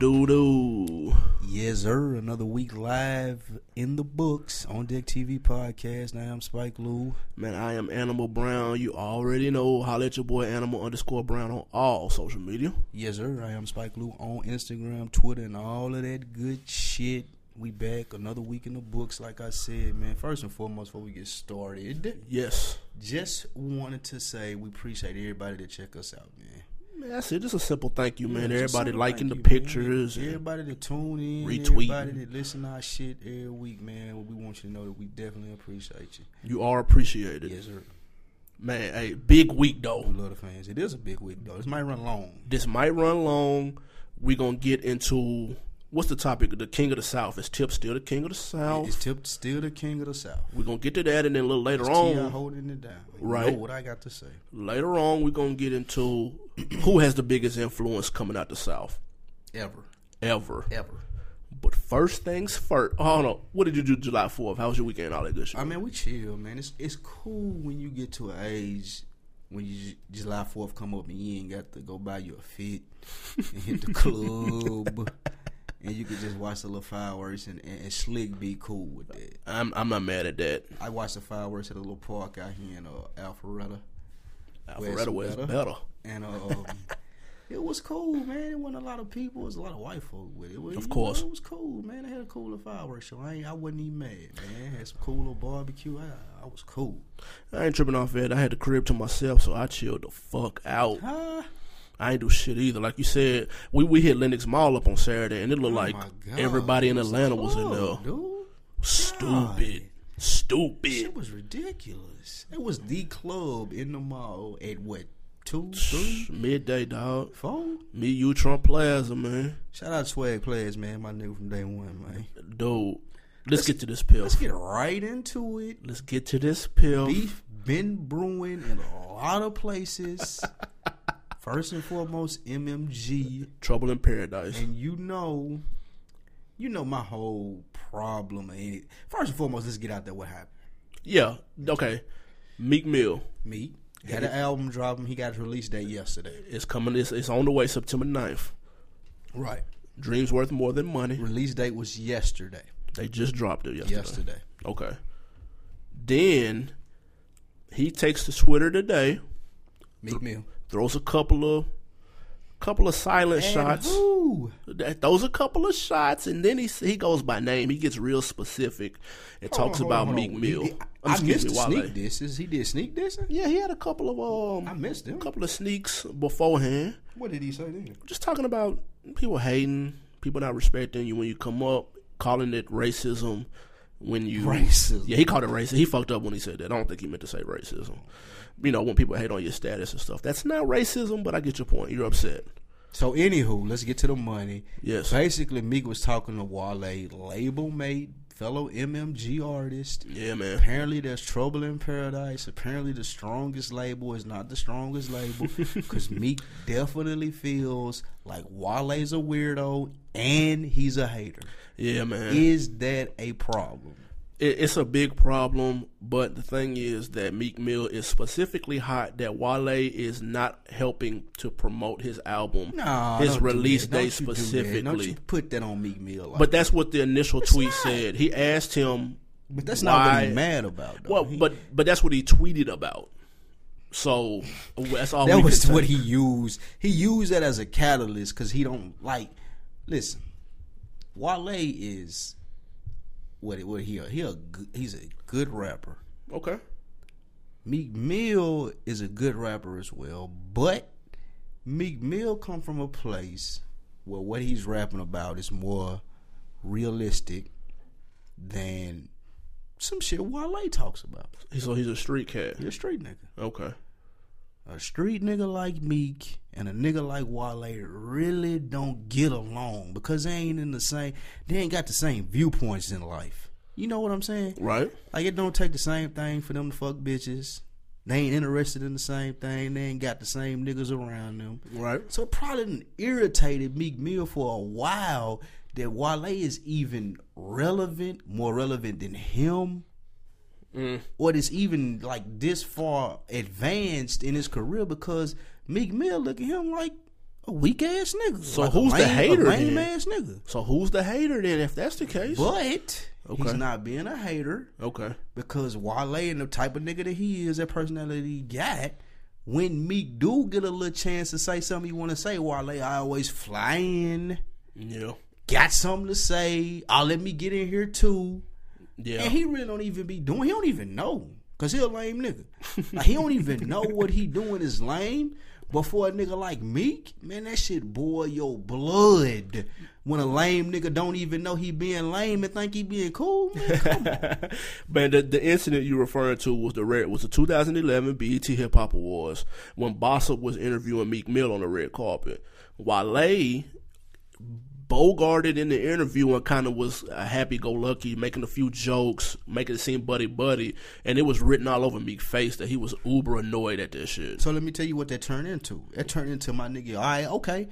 What it do do? Yes, sir. Another week live in the books on Deck TV podcast. Now I'm Spike Lou. Man, I am Animal Brown. You already know. Holla at your boy Animal underscore Brown on all social media. Yes, sir. I am Spike Lou on Instagram, Twitter, and all of that good shit. We back another week in the books, like I said, man. First and foremost, before we get started, Yes. just wanted to say we appreciate everybody that check us out, man. Man, that's it. Just a simple thank you, man. Yeah, everybody liking the you, pictures. Everybody that tune in, retweeting. everybody that listen to our shit every week, man. We want you to know that we definitely appreciate you. You are appreciated. Yes, sir. Man, hey, big week though. We love the fans. It is a big week though. This might run long. This might run long. we going to get into what's the topic? The King of the South. Is Tip still the King of the South? Is Tip still the king of the South. We're going to get to that and then a little later It's T.I. on. holding it down. You Right. Know what I got to say. Later on, we're going to get into who has the biggest influence coming out the South Ever. ever. Ever. But first things first. Oh, no, on. What did you do July 4th? How was your weekend? All that good shit. I mean, we chill, man. It's it's cool when you get to an age when you July Fourth come up and you ain't got to go buy your a fit and hit the club, and you can just watch the little fireworks and, and, and slick be cool with that. I'm I'm not mad at that. I watched the fireworks at a little park out here in uh, Alpharetta, Alpharetta was better? better. and um, it was cool, man. It wasn't a lot of people. It was a lot of white folk with it. it was, Of you know, course. it was cool, man. They had a cool little fireworks show. I ain't, I wasn't even mad, man. Had some cool little barbecue. I, I was cool. I ain't tripping off that. I had the crib to myself, so I chilled the fuck out. Huh? I ain't do shit either. Like you said, we we hit Lenox Mall up on Saturday, and it looked Oh like God. everybody in It was Atlanta was in there. Dude. Stupid, stupid. Shit was ridiculous. It was the club in the mall at what two, three, Midday, dog. four. Me, you, Trump Plaza, man. Shout out to Swag Players, man. My nigga from day one, man. Dude, let's, get to this pill. Let's get right into it. Let's get to this pill. Beef been brewing in a lot of places. First and foremost, MMG, Trouble in Paradise. and you know, you know my whole problem. First and foremost, let's get out there what happened. Yeah, okay. Meek Mill Me got an album dropping. He got his release date yesterday. It's coming. It's, it's on the way, September 9th. Right. Dreams worth more than money. Release date was yesterday. They just dropped it yesterday. Yesterday. Okay. Then he takes to Twitter today, Meek Mill. Throws a couple of couple of silent And shots. who? That throws a couple of shots, and then he he goes by name. He gets real specific and talks Hold on, about on, Meek. Mill. He- I excuse missed me, sneak disses. He did sneak dissing. Yeah, he had a couple of um. I missed him. A couple of sneaks beforehand. What did he say then? Just talking about people hating, people not respecting you when you come up, calling it racism when you Racism. Yeah, he called it racist. He fucked up when he said that. I don't think he meant to say racism. You know, when people hate on your status and stuff. That's not racism, but I get your point. You're upset. So anywho, let's get to the money. Yes. Basically, Meek was talking to Wale, label mate, fellow MMG artist. Yeah, man. Apparently, there's trouble in paradise. Apparently, the strongest label is not the strongest label because Meek definitely feels like Wale's a weirdo and he's a hater. Yeah, man. Is that a problem? It, it's a big problem, but the thing is that Meek Mill is specifically hot that Wale is not helping to promote his album, Nah, his don't do release that. Don't date you do specifically. you put that on Meek Mill. Like But that's what the initial tweet not. said. He asked him But that's not what he's mad about. Though. Well, He- but but that's what he tweeted about. So that's all. that was what he used. He used that as a catalyst because he don't like. Listen, Wale is what? What he? He a he's a good rapper. Okay. Meek Mill is a good rapper as well, but Meek Mill come from a place where what he's rapping about is more realistic than some shit Wale talks about. So he's a street cat. He's a street nigga. Okay. A street nigga like Meek and a nigga like Wale really don't get along because they ain't in the same they ain't got the same viewpoints in life. You know what I'm saying? Right. Like it don't take the same thing for them to fuck bitches. They ain't interested in the same thing. They ain't got the same niggas around them. Right. So it probably irritated Meek Mill for a while that Wale is even relevant, more relevant than him. Mm-hmm. Or it's even like this far advanced in his career because Meek Mill look at him like, a weak ass nigga. So Like who's the hater A lame then? ass nigga. So who's the hater then? If that's the case, But he's not being a hater okay, because Wale and the type of nigga that he is, that personality he got. When Meek do get a little chance to say something you want to say, Wale I always flying, yeah, got something to say. I'll let me get in here too. Yeah. And he really don't even be doing. He don't even know because he a lame nigga. like, he don't even know what he doing is lame. But for a nigga like Meek, man, that shit boil your blood. When a lame nigga don't even know he being lame and think he being cool, man. Man, the, the incident you referring to was the red was the 2011 BET Hip Hop Awards when Bossip was interviewing Meek Mill on the red carpet. Wale bogarted in the interview and kind of was a happy-go-lucky, making a few jokes, making it seem buddy-buddy, and it was written all over Meek's face that he was uber annoyed at this shit. So let me tell you what that turned into. It turned into my nigga. All right, okay.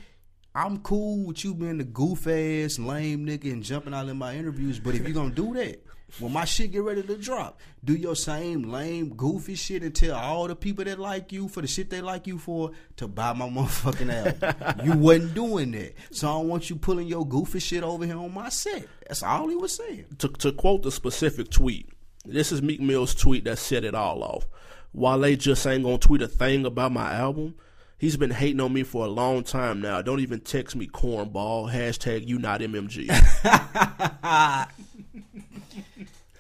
I'm cool with you being the goof ass, lame nigga and jumping out in my interviews, but if you're gonna do that, when my shit get ready to drop, do your same lame, goofy shit and tell all the people that like you for the shit they like you for to buy my motherfucking album. you wasn't doing that. So I don't want you pulling your goofy shit over here on my set. That's all he was saying. to, to quote the specific tweet, this is Meek Mill's tweet that set it all off. Wale just ain't gonna tweet a thing about my album. He's been hating on me for a long time now. Don't even text me cornball. Hashtag you not MMG.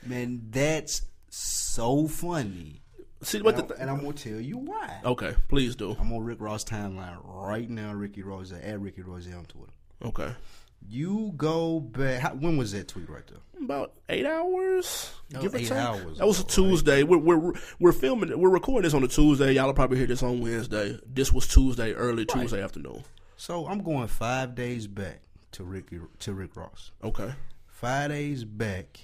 Man, that's so funny. See what the And, th- and I'm gonna tell you why. Okay, please do. I'm on Rick Ross timeline right now. Ricky Rozay at Ricky Rozay on Twitter. Okay. You go back. How, when was that tweet right there? About eight hours, That give was or eight take. hours that was a right? Tuesday. We're, we're we're filming. We're recording this on a Tuesday. Y'all will probably hear this on Wednesday. This was Tuesday, early Tuesday afternoon. So I'm going five days back to Ricky to Rick Ross. Okay. Five days back,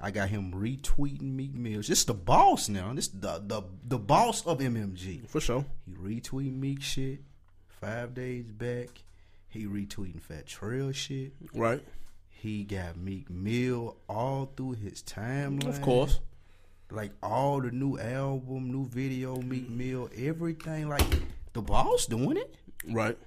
I got him retweeting Meek Mills. This the boss now. This the the the boss of MMG. For sure. He retweeting Meek shit. Five days back, he retweeting Fat Trel shit. Right. He got Meek Mill all through his timeline. Of course. like all the new album, new video, Meek Mill, everything. Like the boss doing it. Right.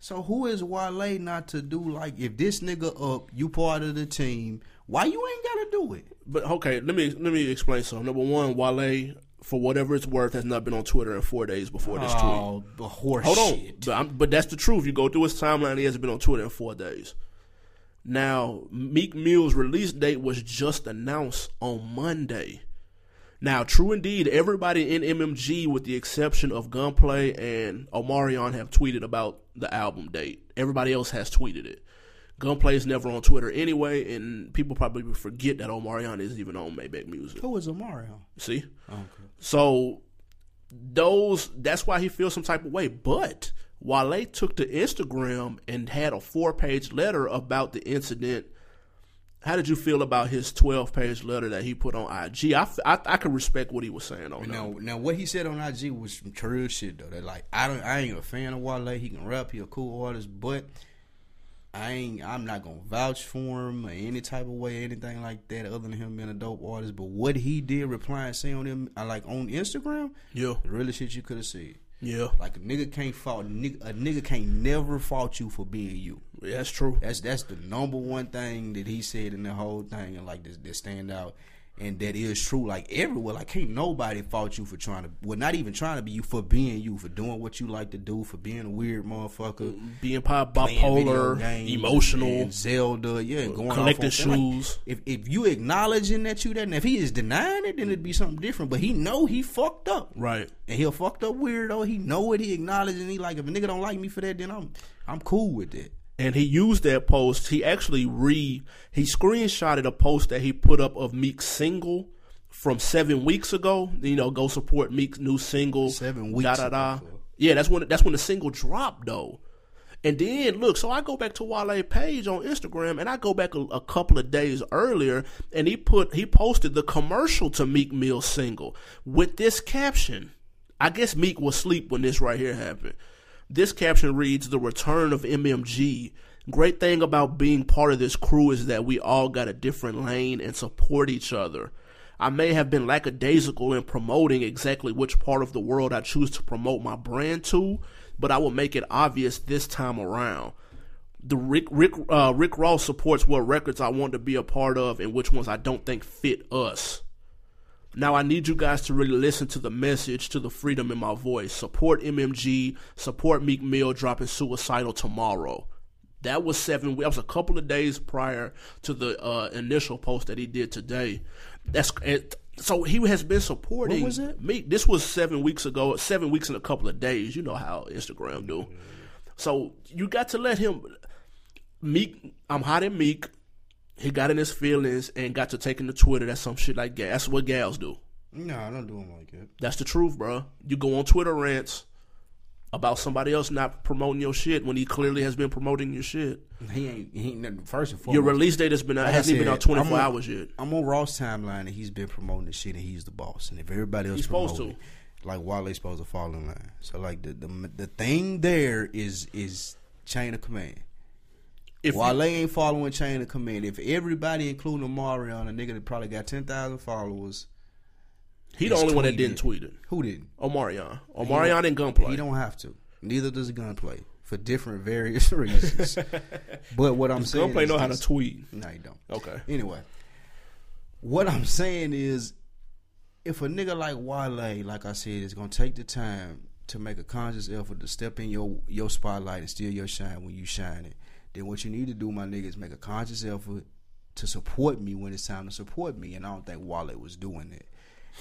So who is Wale not to do like if this nigga up, you part of the team, why you ain't gotta do it? But okay, let me let me explain something. Number one, Wale, for whatever it's worth, has not been on Twitter in four days before this tweet. Oh, horse Hold on, shit. but, I'm, but that's the truth. You go through his timeline; he hasn't been on Twitter in four days. Now, Meek Mill's release date was just announced on Monday. Now, true indeed, everybody in MMG, with the exception of Gunplay and Omarion, have tweeted about the album date. Everybody else has tweeted it. Gunplay is never on Twitter anyway, and people probably forget that Omarion isn't even on Maybach Music. Who is Mario? See? Okay. So those that's why he feels some type of way. But Wale took to Instagram and had a four page letter about the incident. How did you feel about his twelve page letter that he put on IG? I—I could respect what he was saying on Now, that. now what he said on IG was some true shit though. That like I don't, I ain't a fan of Wale. He can rap, he a cool artist, but I ain't, I'm not gonna vouch for him or any type of way, anything like that, other than him being a dope artist. But what he did, reply and say on him, I like on Instagram, Yeah, the really shit you could have said. yeah, Like a nigga can't fault, a nigga, a nigga can't never fault you for being you. that's true. That's that's the number one thing that he said in the whole thing, and like this, that stand out, and that is true. Like everywhere, like can't nobody fault you for trying to, well, not even trying to be you for being you, for doing what you like to do, for being a weird motherfucker, Being pop, bipolar, games emotional, and Zelda, yeah, uh, going collecting on- like, shoes. if if you acknowledging that you that, and if he is denying it, then it'd be something different. But he know he fucked up. right. And he a fucked up weirdo. He know it. He acknowledging. He like if a nigga don't like me for that, then I'm I'm cool with it. And he used that post. He actually re he screenshotted a post that he put up of Meek's single from seven weeks ago. You know, go support Meek's new single. Seven weeks Da da da. ago. Yeah, that's when that's when the single dropped though. And then look, so I go back to Wale page on Instagram, and I go back a, a couple of days earlier, and he put he posted the commercial to Meek Mill's single with this caption. I guess Meek was asleep when this right here happened. This caption reads, The return of MMG. Great thing about being part of this crew is that we all got a different lane and support each other. I may have been lackadaisical in promoting exactly which part of the world I choose to promote my brand to, but I will make it obvious this time around. The Rick Rick uh, Rick Ross supports what records I want to be a part of and which ones I don't think fit us. Now I need you guys to really listen to the message, to the freedom in my voice. Support MMG, support Meek Mill dropping Suicidal tomorrow. That was seven. That was a couple of days prior to the uh, initial post that he did today. That's it, so he has been supporting. What was it? Meek. This was seven weeks ago. Seven weeks in a couple of days. You know how Instagram do. So you got to let him. Meek, I'm hot in Meek. He got in his feelings and got to taking to Twitter. That's some shit like that. That's what gals do. No, I don't do them like that. That's the truth, bro. You go on Twitter rants about somebody else not promoting your shit when he clearly has been promoting your shit. He ain't. He ain't nothing- first and foremost. Your release date has been out, Like I hasn't even been out 24 I'm on- hours yet. I'm on Ross timeline and he's been promoting the shit and he's the boss. And if everybody else He's supposed promoting, like Wale's supposed to fall in line. So like the the the thing there is is chain of command. If you- ain't following chain of command. If everybody, including Omarion, a nigga that probably got ten thousand followers, he the only one that didn't tweet it. who didn't? Omarion. Omarion and Gunplay. He don't have to. Neither does Gunplay for different various reasons. but what I'm saying, Gunplay know how to tweet. No, you don't. Okay. Anyway, what I'm saying is, if a nigga like Wale, like I said, is gonna take the time to make a conscious effort to step in your your spotlight and steal your shine when you shine it, then what you need to do, my nigga, is make a conscious effort to support me when it's time to support me. And I don't think Wale was doing it.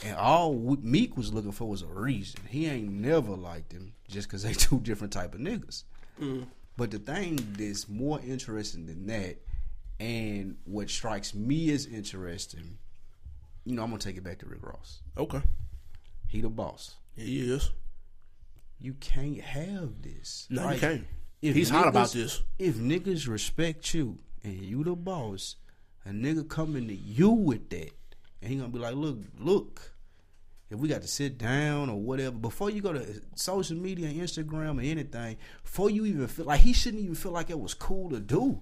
And all Meek was looking for was a reason. He ain't never liked him just because they two different type of niggas. Mm. But the thing that's more interesting than that, and what strikes me as interesting, you know, I'm gonna take it back to Rick Ross. Okay. He the boss. He is. You can't have this. No, you can't. If He's hot about this. If niggas respect you and you the boss, a nigga coming to you with that, and he gonna be like, look, look. If we got to sit down or whatever, before you go to social media, Instagram or anything, before you even feel like he shouldn't even feel like it was cool to do.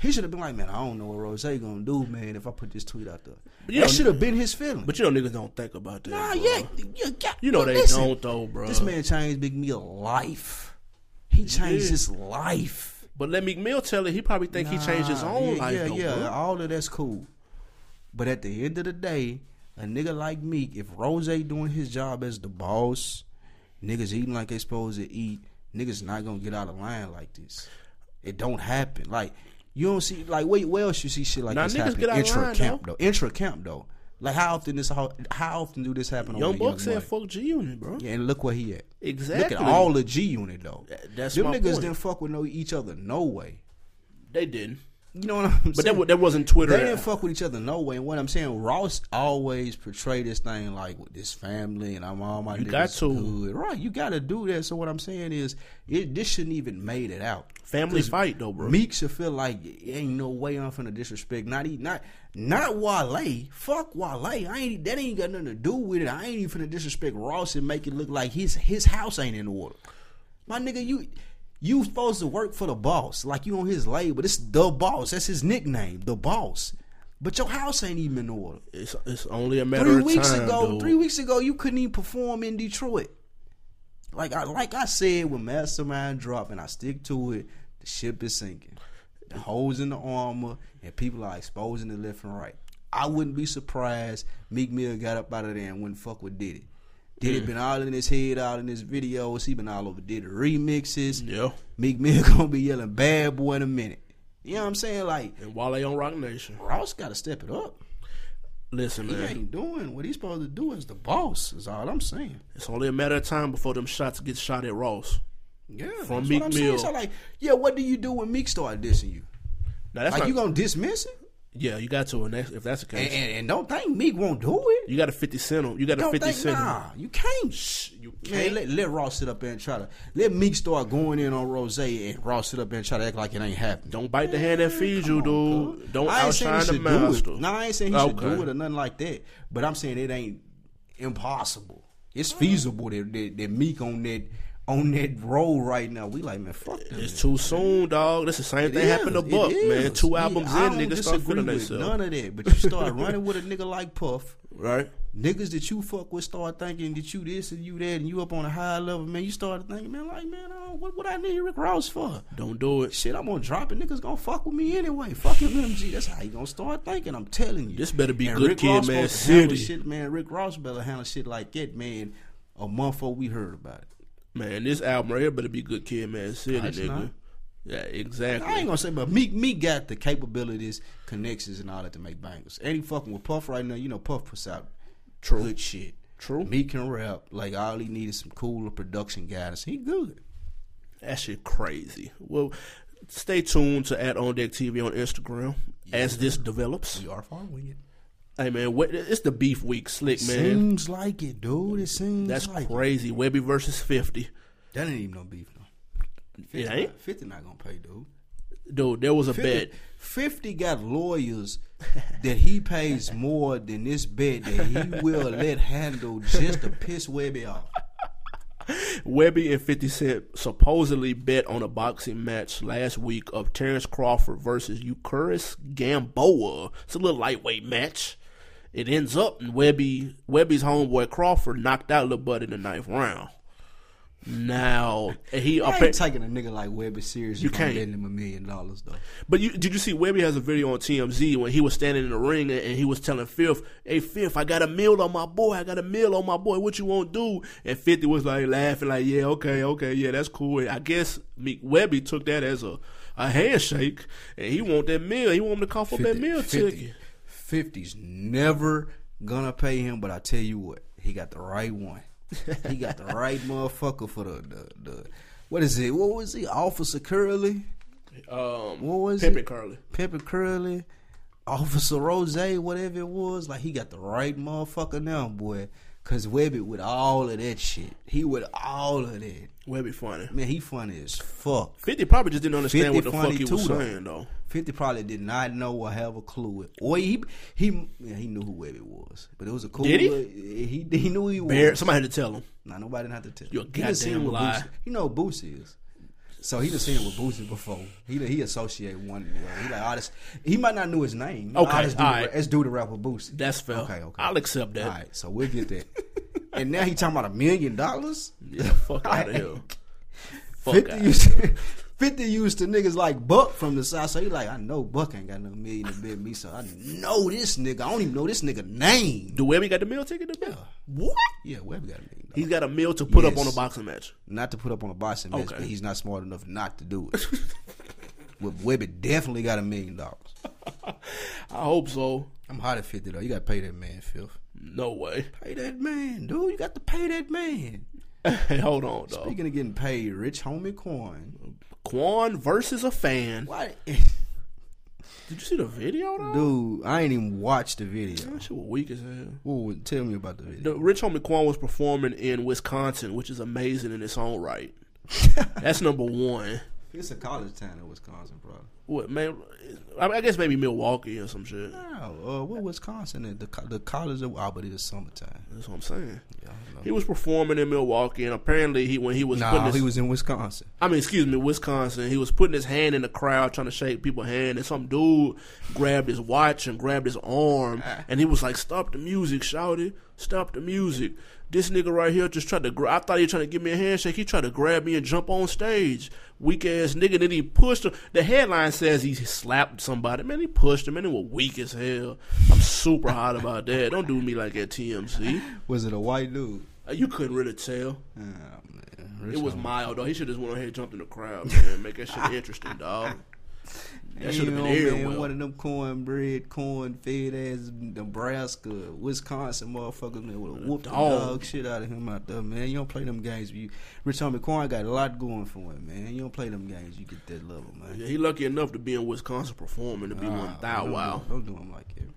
He should have been like, man, I don't know what Rose gonna do, man, if I put this tweet out there. That should have been his feeling. But you know niggas don't think about that. Nah, bro. yeah, yeah, yeah. You know they listen, don't though, bro. This man changed Big me a life. He changed did. his life. But let Meek Mill tell it. He probably think he changed his own yeah, life. Yeah, though, yeah, bro. all of that's cool. But at the end of the day, a nigga like Meek, if Rose doing his job as the boss, niggas eating like they supposed to eat, niggas not gonna get out of line like this. It don't happen. Like you don't see like wait, where else you see shit like Nah, this niggas happen? get out of Intra camp though. Intra camp though. Like how often this how, how often do this happen? Young Buck said, "Fuck G Unit, bro." Yeah, and look where he at. Exactly. Look at all the G Unit though. That- that's Them niggas point. didn't fuck with no each other no way. They didn't. You know what I'm saying? But that, that wasn't Twitter. They didn't fuck with each other no way. And what I'm saying, Ross always portray this thing like with this family and I'm all my You got to. good. Right, you got to do that. So what I'm saying is, it this shouldn't even made it out. Family fight though, bro. Meek should feel like ain't no way I'm finna disrespect. Not e- not not Wale. Fuck Wale. I ain't that ain't got nothing to do with it. I ain't even finna disrespect Ross and make it look like his his house ain't in order. My nigga, you you supposed to work for the boss, like you on his label. It's the boss. That's his nickname, the boss. But your house ain't even in order. It's it's only a matter Three of weeks time, ago, dude. three weeks ago, you couldn't even perform in Detroit. Like I like I said when Mastermind dropped, and I stick to it. The ship is sinking. The holes in the armor, and people are exposing it left and right. I wouldn't be surprised. Meek Mill got up out of there and wouldn't fuck with Diddy. Diddy been all in his head, all in his videos. He been all over Diddy remixes. Yeah. Meek Mill gonna be yelling "Bad Boy" in a minute. You know what I'm saying? Like And Wale on Roc Nation. Ross got to step it up. Listen, He man. ain't doing what he's supposed to do as the boss. Is all I'm saying. It's only a matter of time before them shots get shot at Ross. Yeah, From that's Meek what I'm saying. Mill. So like, yeah, what do you do when Meek start dissing you? Now that's like not, you gonna dismiss it? Yeah, you got to. And that's, if that's the case, and, and don't think Meek won't do it. you got a fifty cent on. You got a Don't fifty think cent. nah, you can't. You can't. let, let Ross sit up there and try to let Meek start going in on Rose and Ross sit up there and try to act like it ain't happening. Don't bite the hand that feeds you, dude. Don't I ain't saying he outshine the should do it. master. No, I ain't saying he should do it or nothing like that. But I'm saying it ain't impossible. It's feasible that, that, that Meek on that on that road right now. We like man, fuck that. It's too soon, dog. That's the same It thing happened to is, Buck, man. Two albums I in, niggas start feeling themselves. None of that, but you start running with a nigga like Puff, Right. Niggas that you fuck with start thinking that you this and you that and you up on a high level, man. You start thinking, man, like, man, I what what I need Rick Ross for? Don't do it. Shit, I'm gonna drop it. Niggas gonna fuck with me anyway. Fuck him, MG. That's how you gonna start thinking. I'm telling you. This better be And good Rick kid, Ross man. City. Shit, man. Rick Ross better handle shit like that, man. A month before we heard about it. Man, this album right here better be good kid, man. City, No, nigga. not. Yeah, exactly. I ain't gonna say, but Meek Meek got the capabilities, connections, and all that to make bangers. And he fucking with Puff right now. You know, Puff puts out True. good shit. True. Meek can rap. Like all he needed some cooler production guidance. He good. That shit crazy. Well, stay tuned to at On Deck TV on Instagram as this develops. We are following it. Hey man, it's the beef week, slick man. Seems like it, dude. It seems That's like it. crazy. Webbie versus Fifty. That ain't even no beef though. It ain't, Not, Fifty not gonna pay, dude. dude. There was a 50, bet. 50 got lawyers that he pays more than this bet that he will let handle just to piss Webbie off. Webbie and 50 Cent supposedly bet on a boxing match last week of Terrence Crawford versus Yuriorkis Gamboa. It's a little lightweight match. It ends up in Webbie Webbie's homeboy Crawford knocked out Lil Bud in the ninth round. Now he I appa- ain't taking a nigga like Webbie serious. You can't. betting him a million dollars though. But you, did you see Webbie has a video on TMZ when he was standing in the ring and, and he was telling Fifth, "Hey Fifth, I got a meal on my boy. I got a meal on my boy. What you want to do?" And Fifty was like laughing, like, "Yeah, okay, okay, yeah, that's cool." And I guess Meek Webbie took that as a, a handshake, and he want that meal. He want him to cough up that meal 50, ticket. 50's never gonna pay him, but I tell you what, he got the right one. he got the right motherfucker for the, the the what is it? What was he? Officer Curly? Um, What was it? Curly. Pepper Curly, Officer Rose, whatever it was, like he got the right motherfucker now, boy. Cause Webbie with all of that shit, he with all of that. Webbie funny. Man, he funny as fuck. Fifty probably just didn't understand what the fuck he was though. saying though. Fifty probably did not know or have a clue, or he he yeah, he knew who Webbie was, but it was a cool. Did he? He he knew who he was. Bear, somebody had to tell him. Nah, nobody didn't have to tell. Him. You a He done seen goddamn lie. Boosie- You know what Boosie is. So he just seen with Boosie before. He he associate one. with. He like oh, this, He might not know his name. Okay, ah, oh, let's do, alright. the, let's do the rapper Boosie. That's fair. Okay, okay. I'll accept that. All right, so we'll get that. and now he talking about a million dollars. Yeah, fuck out of here. Fuck Fifty out. used to, Fifty used to niggas like Buck from the south. So he like, I know Buck ain't got no million to bet me. So I know this nigga. I don't even know this nigga name. Do Webbie got the meal ticket? To yeah. What? Yeah, Webb got a million. dollars. He's got a meal to put up Yes. on a boxing match. not to put up on a boxing match, Okay. but he's not smart enough not to do it. Well, Webbie definitely got a million dollars. I hope so. I'm hot at fifty though. You got to pay that man, Fifth. No way. Pay that man, dude. You got to pay that man. Hey, hold on, though. Speaking of getting paid, Rich Homie Quan. Quan versus a fan. Why, Did you see the video, though? dude? I ain't even watched the video. That shit was weak as hell. Whoa, tell me about the video. The Rich Homie Quan was performing in Wisconsin, which is amazing in its own right. That's number one. It's a college town in Wisconsin, probably. What man? I guess maybe Milwaukee or some shit. No, uh, what Wisconsin? The the college of oh, but it's summertime. That's what I'm saying. Yeah, I don't know. He was performing in Milwaukee, and apparently he when he was putting Nah, his, he was in Wisconsin. I mean, excuse me, Wisconsin. He was putting his hand in the crowd, trying to shake people's hand, and some dude grabbed his watch and grabbed his arm, and he was like, "Stop the music, shouted! Stop the music!" This nigga right here just tried to. Gra- I thought he was trying to give me a handshake. He tried to grab me and jump on stage. Weak ass nigga. Then he pushed him. The headline says he slapped somebody. Man, he pushed him, and it was weak as hell. I'm super hot about that. Don't do me like that, TMZ. Was it a white dude? Uh, You couldn't really tell. Oh, man. It was mild though. He should just went ahead and jumped in the crowd, man. Make that shit interesting, dog. That should have been Damn, aired man, well. One of them cornbread, corn fed ass Nebraska, Wisconsin motherfuckers, man, would have whooped the Dog. dog shit out of him out there, man. You don't play them games. You, Rich Homie Quan got a lot going for him, man. You don't play them games. You get that level, man. Yeah, he lucky enough to be in Wisconsin performing to be one Ah, thou wow. do- Don't do him like that.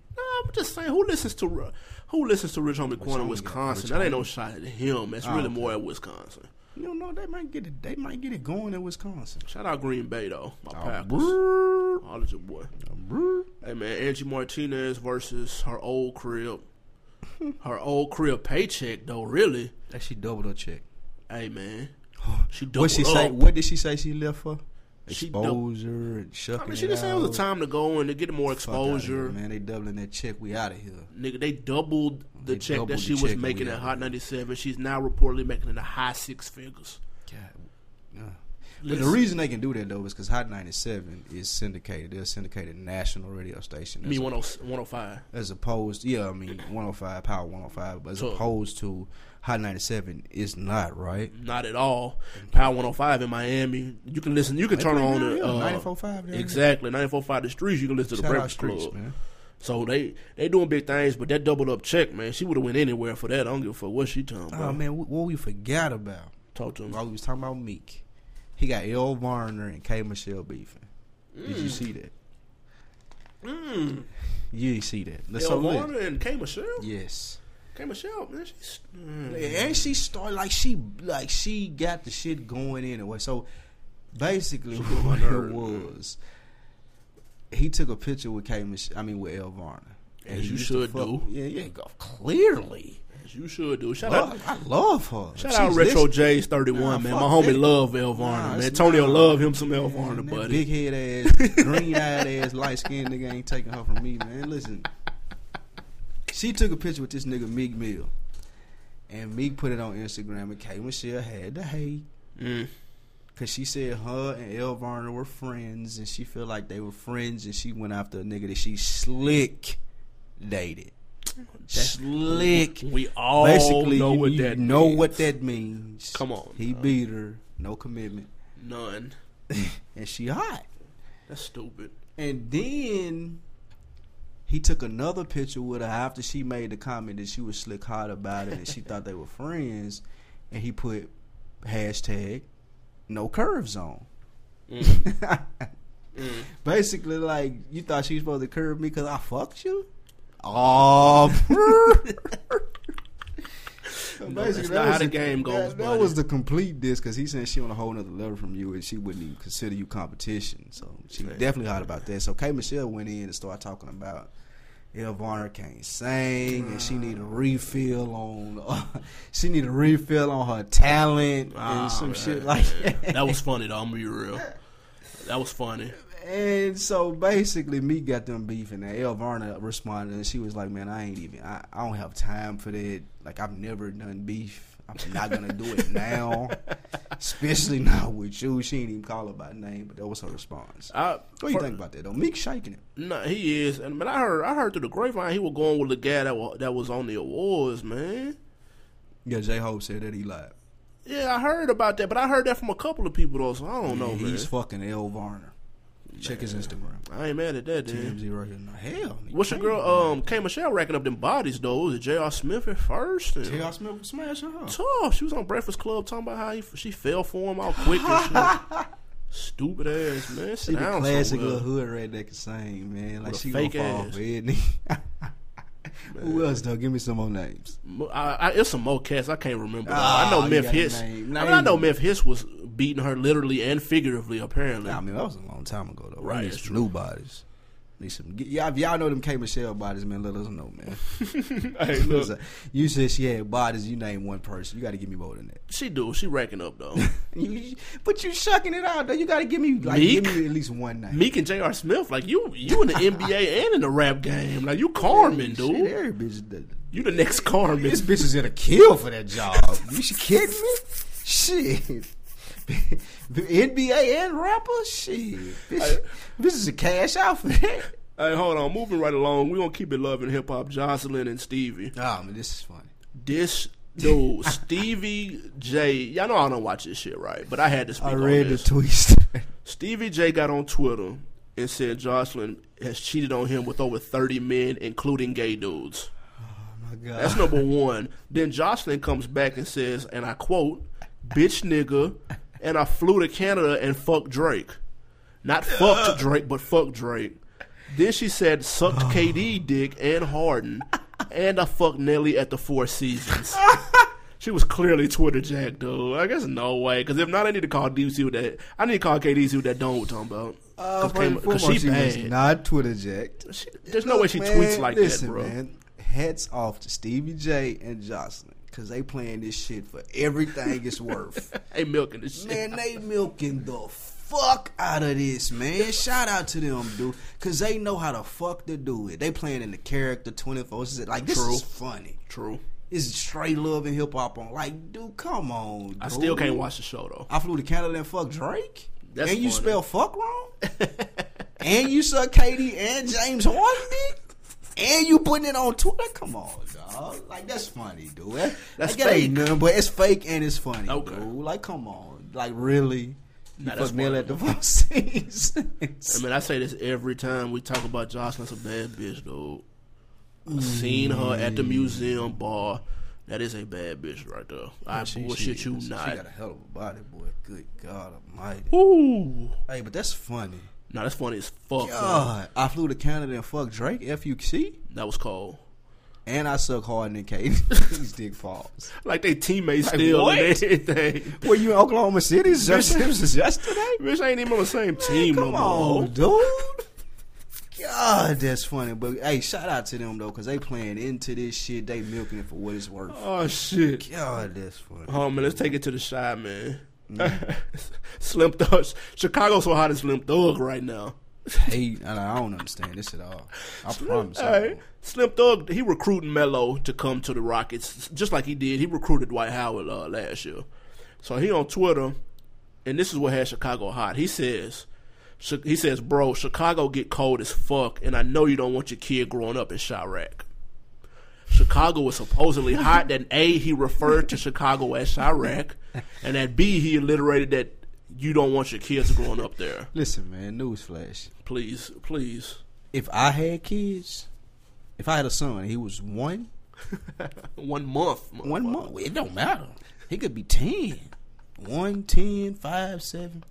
I'm just saying, who listens to who listens to Rich Homie Quan in Wisconsin? That ain't no shot at him. That's Oh, really okay. more at Wisconsin. You know they might get it. They might get it going in Wisconsin. Shout out Green Bay though, my Oh, Packers. brrr. All your boy. Brrr. Hey man, Angie Martinez versus her old crib. Her old crib paycheck though, really. That she doubled her check. Hey man, she doubled What she up. say? What did she say she left for? Exposure and shucking I mean, she it just said it was a time to go and to get more outta here, exposure. man. They doubling that check. We out of here. Nigga, they doubled the They check doubled that she was making at Hot 97. She's now reportedly making in the high six figures. God. yeah. But the reason they can do that though is because Hot 97 is syndicated. They're a syndicated national radio station. I mean, as, 10 105. as opposed, yeah, I mean 105 Power 105, but as So- opposed to Hot 97 is not right. Not at all. Power 105 in Miami. You can listen. You can turn on the uh, 94.5 down. Exactly, 94.5 the streets. You can listen to the Shout out Breakfast Streets, Club. man. So they they doing big things, but that doubled up check, man. She would have went anywhere for that. I don't give a fuck what she talking about. Oh man, what we forgot about Talk to him. while we was talking about Meek, he got Elle Varner and K. Michelle beefing. Did you see that? Mm. You see that. Let's. Varner and K Michelle. Yes. K Michelle, man, she's. Mm. And she started like she like she got the shit going anyway. So basically, She get my what it was, he took a picture with K. Mich- I mean with Elle Varner. As you should fuck- do. Yeah, yeah. go- Clearly, As you should do. Shout out. I love her. Shout She's out Retro. J's thirty one, Nah, man. My homie that. love Elle Varner, Nah, man. it's Tonyo love him some Elle Varner, buddy. Big head ass, green eyed ass, light skinned nigga ain't taking her from me, man. Listen, she took a picture with this nigga Meek Mill, and Meek put it on Instagram, and K Michelle had the hate. Mm. Cause she said her and Elle Varner were friends, and she felt like they were friends, and she went after a nigga that she slick dated. Slick. We all Basically, know you, what that know means. what that means. Come on, he dog. beat her, no commitment, None. and she hot. That's stupid. And then he took another picture with her after she made the comment that she was slick hot about it, and she thought they were friends, and he put hashtag no curves on. Mm. Mm. Basically, like you thought she was supposed to curve me because I fucked you. Oh, No, that's not how the game goes, That, that was the complete diss because he said she on a whole nother level from you, and she wouldn't even consider you competition. So she definitely hot about that. So K Michelle went in and started talking about Elle Varner can't sing, and she need a refill on. she need a refill on her talent and some man. shit like that. that was funny though. I'm gonna be real. That was funny. And so basically, me got them beefing. And Elle Varner responded, and she was like, "Man, I ain't even. I, I don't have time for that. Like, I've never done beef. I'm not gonna do it now, especially not with you." She didn't even call her by name, but that was her response. I, What do you think about that though? Meek shaking it. No, he is, and but I heard I heard through the grapevine he was going with the guy that was, that was on the awards, man. Yeah, J Hope said that he lied. Yeah, I heard about that, but I heard that from a couple of people though, so I don't know, Yeah, man. He's fucking Elle Varner. Check his Instagram. I ain't mad at that, then. TMZ right here. Hell. he What's your girl? Um, K Michelle racking up them bodies though. Was it J.R. Smith at first? And J.R. Smith was smashing her. Tough. She was on Breakfast Club talking about how he, she fell for him all quick and shit. Stupid ass man. She the classic somewhere. little hood red that can sing, man. Like With she fake gonna fall ass. for it. Who else though? Give me some more names. I, I, it's some more cats I can't remember. Ah, I know you Memphitz. I, mean, I know Memphitz was beating her literally and figuratively. Apparently, I mean that was a long time ago though. Right, new bodies. Need some. Y'all, if y'all know them K Michelle bodies, man. Let us know, man. hey, look, you said she had bodies. You name one person. You got to give me more than that. she do. She racking up though. You, but you shucking it out though. You got to give me like Meek? give me at least one name. Meek and J.R. Smith, like you, you in the NBA and in the rap game. Like you Carmen, Shit, dude. every bitch. that- You the next Carmen. This bitch is gonna kill for that job. you should kidding me? Shit. NBA and rapper? Shit. Bitch, this is a cash out for that. Hey, hold on. Moving right along. We're gonna keep it loving hip hop. Joseline and Stevie. Oh man, this is funny. This dude, Stevie J. Y'all know I don't watch this shit, right? But I had to speak I read the this. tweets. Stevie J got on Twitter and said Joseline has cheated on him with over 30 men, including gay dudes. oh my god. That's number one. Then Joseline comes back and says, and I quote, bitch nigga, and I flew to Canada and fucked Drake. Not fucked Drake, but fucked Drake. Then she said, sucked KD dick and Harden, and I fucked Nelly at the Four Seasons. She was clearly Twitter jack, though. I guess no way, because if not, I need to call D see what that. I need to call KD see what that don't talking about. Uh, Cause, first came- and 'cause foremost, she bad. not Twitter jacked. She- there's no way she Look, tweets like listen, that, bro. Man, hats off to Stevie J and Joseline because they playing this shit for everything it's worth. Hey, milking this shit. Man, they milking the fuck out of this, man. Shout out to them, dude, cause they know how the fuck to do it. They playing in the character twenty four. Like this True. is funny. True. It's straight love and hip hop on. Like, dude, come on. I still can't watch the show though. I flew to Canada and fuck Drake. That's and you funny. spell fuck wrong. and you suck KD and James Harden. And you putting it on Twitter? Come on, dog. Like that's funny, dude. That, That's like, that ain't fake. nothing, but it's fake and it's funny, Okay. dude. Like, come on. Like, really? Nah, that's Neil at the four seas. I mean, I say this every time we talk about Joseline's a bad bitch, dude. I seen her at the museum mm. bar. That is a bad bitch right there. I She- bullshit she- you She not. She got a hell of a body, boy. Good God Almighty. Ooh. Hey, but that's funny. Nah, that's funny as fuck. God, I flew to Canada and fucked Drake. FUC. That was cold. And I suck Harden KD. These dick falls. Like they teammates Like, still what? and everything. Were you in Oklahoma City? This this was yesterday? Bitch ain't even on the same team Come no on, more. dude. God, that's funny. But hey, shout out to them though, because they playing into this shit. They milking it for what it's worth. Oh shit. God, that's funny. Oh man, let's take it to the Chi man. Slim Thug. Chicago's so hot as Slim Thug right now. Hey, I don't understand this at all. I promise. Hey. Slim Thug, he recruiting Melo to come to the Rockets, just like he did. He recruited Dwight Howard uh, last year. So he on Twitter, and this is what has Chicago hot. He says, he says, bro, Chicago get cold as fuck, and I know you don't want your kid growing up in Chiraq. Chicago was supposedly hot. That A, he referred to Chicago as Chiraq, and that B, he alliterated that you don't want your kids growing up there. Listen, man. Newsflash. Please, please. If I had kids, if I had a son, he was one, One month. one month. It don't matter. He could be 10. 1, 10, 5, 7.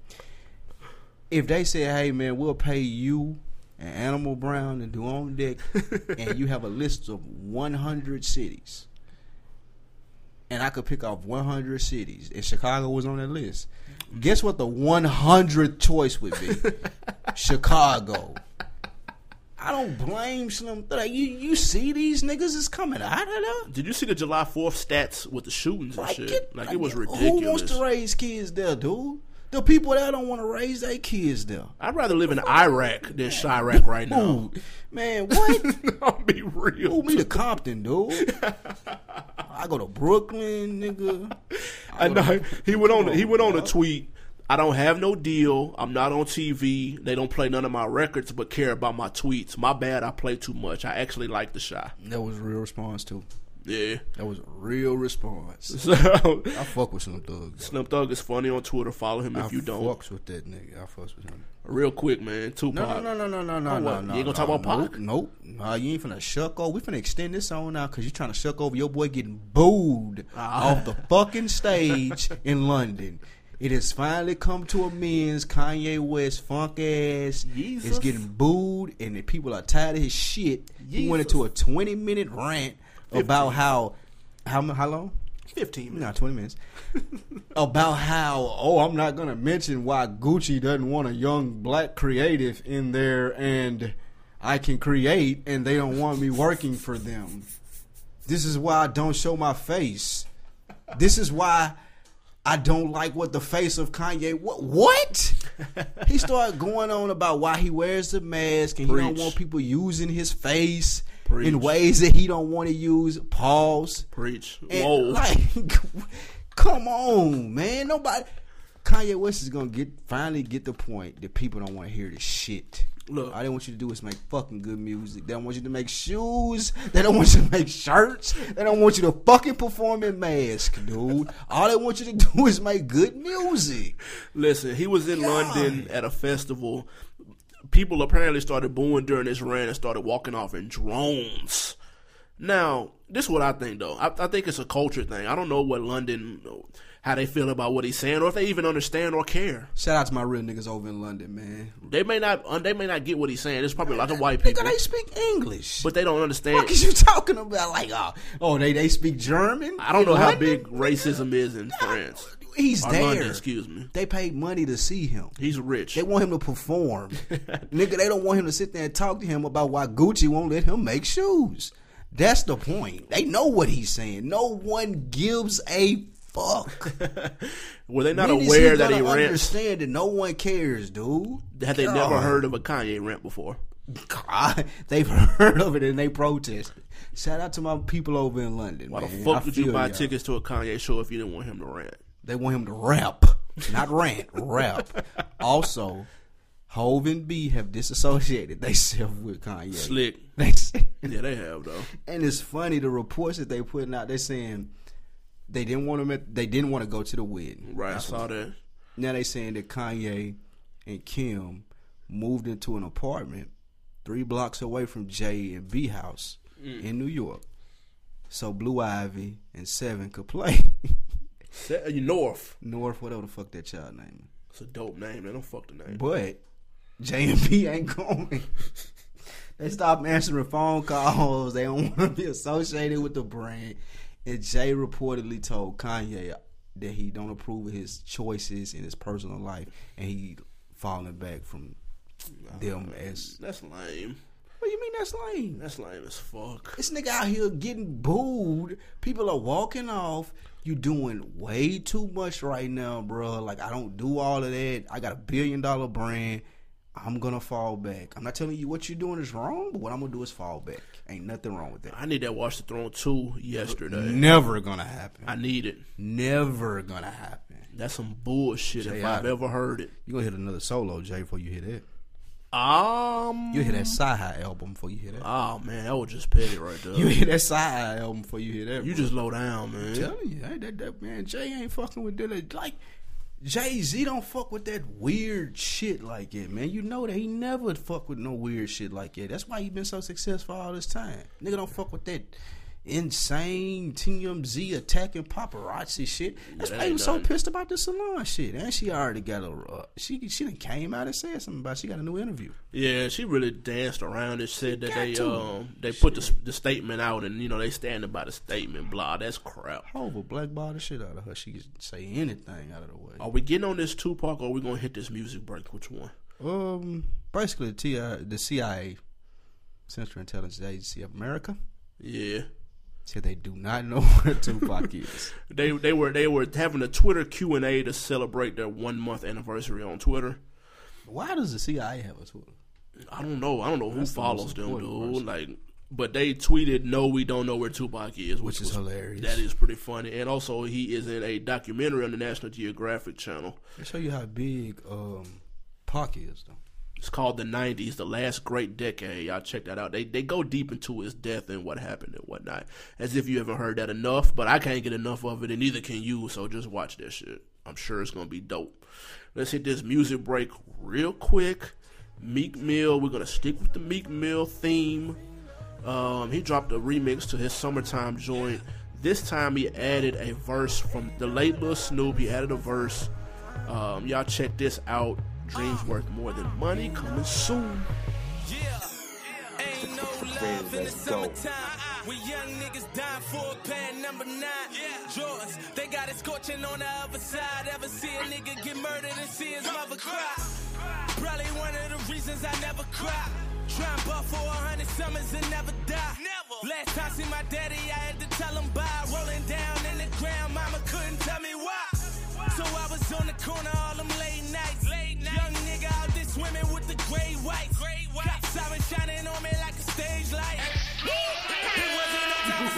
If they say, hey, man, we'll pay you and Animal Brown and do on deck, and you have a list of 100 cities, and I could pick off 100 cities, and Chicago was on that list, guess what the 100th choice would be? Chicago. I don't blame Slim Thug. You you see these niggas is coming out of there. Did you see the July Fourth stats with the shootings and Like, shit? get- like it was ridiculous. Who wants to raise kids there, dude? The people that don't want to raise their kids there. I'd rather live in Iraq than Chiraq right now. Dude, man, what? I'll be real. Move me to Compton, dude. I go to Brooklyn, nigga. I know he went on. He went on a tweet. I don't have no deal. I'm not on TV. They don't play none of my records, but care about my tweets. My bad. I play too much. I actually like the Chi. That was a real response too. Yeah. That was a real response. So I fuck with Slim Thug. though. Slim Thug is funny on Twitter. Follow him if I you don't. I fucks with that nigga. I fucks with him. Real quick, man. Tupac. No, no, no, no, no, no, Oh, no, no. You ain't gonna no, talk about nope, Pac? Nope. Nah, you ain't finna shuck over. We finna extend this on now because you trying to shuck over your boy getting booed Ah. off the fucking stage in London. It has finally come to amends. Kanye West, funk ass, Jesus. is getting booed, and the people are tired of his shit. He went into a twenty minute rant about how how how long? Fifteen minutes. Not 20 minutes. about how, oh, I'm not going to mention why Gucci doesn't want a young black creative in there and I can create and they don't want me working for them. This is why I don't show my face. This is why I don't like what the face of Kanye. What? What? he started going on about why he wears the mask and he don't want people using his face Preach. in ways that he don't want to use. Pause. Preach. And, Whoa. Like, come on, man. Nobody. Kanye West is gonna get finally get the point that people don't want to hear this shit. Look. all they want you to do is make fucking good music. They don't want you to make shoes. They don't want you to make shirts. They don't want you to fucking perform in mask, dude. All they want you to do is make good music. Listen, he was in God. London at a festival. People apparently started booing during this rant and started walking off in drones. Now, this is what I think though. I, I think it's a culture thing. I don't know what London, how they feel about what he's saying, or if they even understand or care. Shout out to my real niggas over in London, man. They may not, they may not get what he's saying. There's probably a lot of white people, Nigga, they speak English. but they don't understand. what is you talking about? Like, oh, oh, they they speak German. I don't know in how big racism is in France. He's there. London, excuse me. They paid money to see him. He's rich. They want him to perform. Nigga, they don't want him to sit there and talk to him about why Gucci won't let him make shoes. That's the point. They know what he's saying. No one gives a fuck? Were they not When aware that he gonna rent? Understand that no one cares, dude. Had they never heard of a Kanye rent before? God, they've heard of it and they protested. Shout out to my people over in London. Why man. the fuck I did you buy y'all. tickets to a Kanye show if you didn't want him to rant? They want him to rap, not rant, rap. Also, Hove and B have disassociated themselves with Kanye. Slick. They say, Yeah, they have though. and it's funny the reports that they putting out. They're saying they didn't want him. At, they didn't want to go to the wedding. Right, I saw that. Now they saying that Kanye and Kim moved into an apartment three blocks away from Jay and B house Mm. in New York, so Blue Ivy and Seven could play Se- uh, North. North, whatever the fuck that child name. It's a dope name, man. Don't fuck the name. But J and B ain't going. they stopped answering phone calls. They don't want to be associated with the brand. And Jay reportedly told Kanye that he don't approve of his choices in his personal life, and he falling back from them as. That's lame. What do you mean that's lame? That's lame as fuck. This nigga out here getting booed. People are walking off. You doing way too much right now, bro. Like I don't do all of that. I got a billion dollar brand. I'm gonna fall back. I'm not telling you what you're doing is wrong, but what I'm gonna do is fall back. Ain't nothing wrong with that. I need that Watch the Throne 2 yesterday. Never gonna happen. I need it. Never gonna happen. That's some bullshit if Jay, I've I- ever heard it. You gonna hit another solo, Jay, before you hit it. Um. You hear that CyHi album before you hear that. Oh man, that was just petty right there. You hit that CyHi album before you hear that. You bro. just low down, man. telling you, hey, that, that man Jay ain't fucking with that. Like Jay Z don't fuck with that weird shit like it, man. You know that he never fuck with no weird shit like it. That's why he been so successful all this time. Nigga don't fuck with that insane TMZ attacking paparazzi shit. That's that why he was so pissed about the Solange shit. And she already got a uh, she she done came out and said something about she got a new interview. Yeah, she really danced around and said that they to. um they put the, the statement out and you know they standing by the statement. Blah, that's crap. Hova blackball the shit out of her. She can say anything out of the way. Are we getting on this Tupac or are we gonna hit this music break? Which one? Um, basically, the TI, the CIA, Central Intelligence Agency of America, Yeah, said they do not know where Tupac is. they they were they were having a Twitter Q and A to celebrate their one month anniversary on Twitter. Why does the CIA have a Twitter? I don't know. I don't know who That's follows most them, dude. Like, but they tweeted, "No, we don't know where Tupac is," which, Which is was- hilarious. That is pretty funny. And also, he is in a documentary on the National Geographic Channel. They show you how big um Pac is, though. It's called the '90s, the last great decade. Y'all check that out. They they go deep into his death and what happened and whatnot, as if you haven't heard that enough. But I can't get enough of it, and neither can you. So just watch that shit. I'm sure it's gonna be dope. Let's hit this music break real quick. Meek Mill. We're gonna stick with the Meek Mill theme. Um, he dropped a remix to his summertime joint. This time he added a verse from the late Lil Snupe. He added a verse. Um, y'all check this out. Dreams worth more than money. Coming soon. Ain't no love in the summertime. Uh-uh. We young niggas dying for a pair number nine. Jordans, they got it scorching on the other side. Ever see a nigga get murdered and see his mother cry? Probably one of the reasons I never cry. Try and buff for a hundred summers and never die. Never. Last time I see my daddy, I had to tell him bye. Rolling down in the ground, mama couldn't tell me why. So I was on the corner all them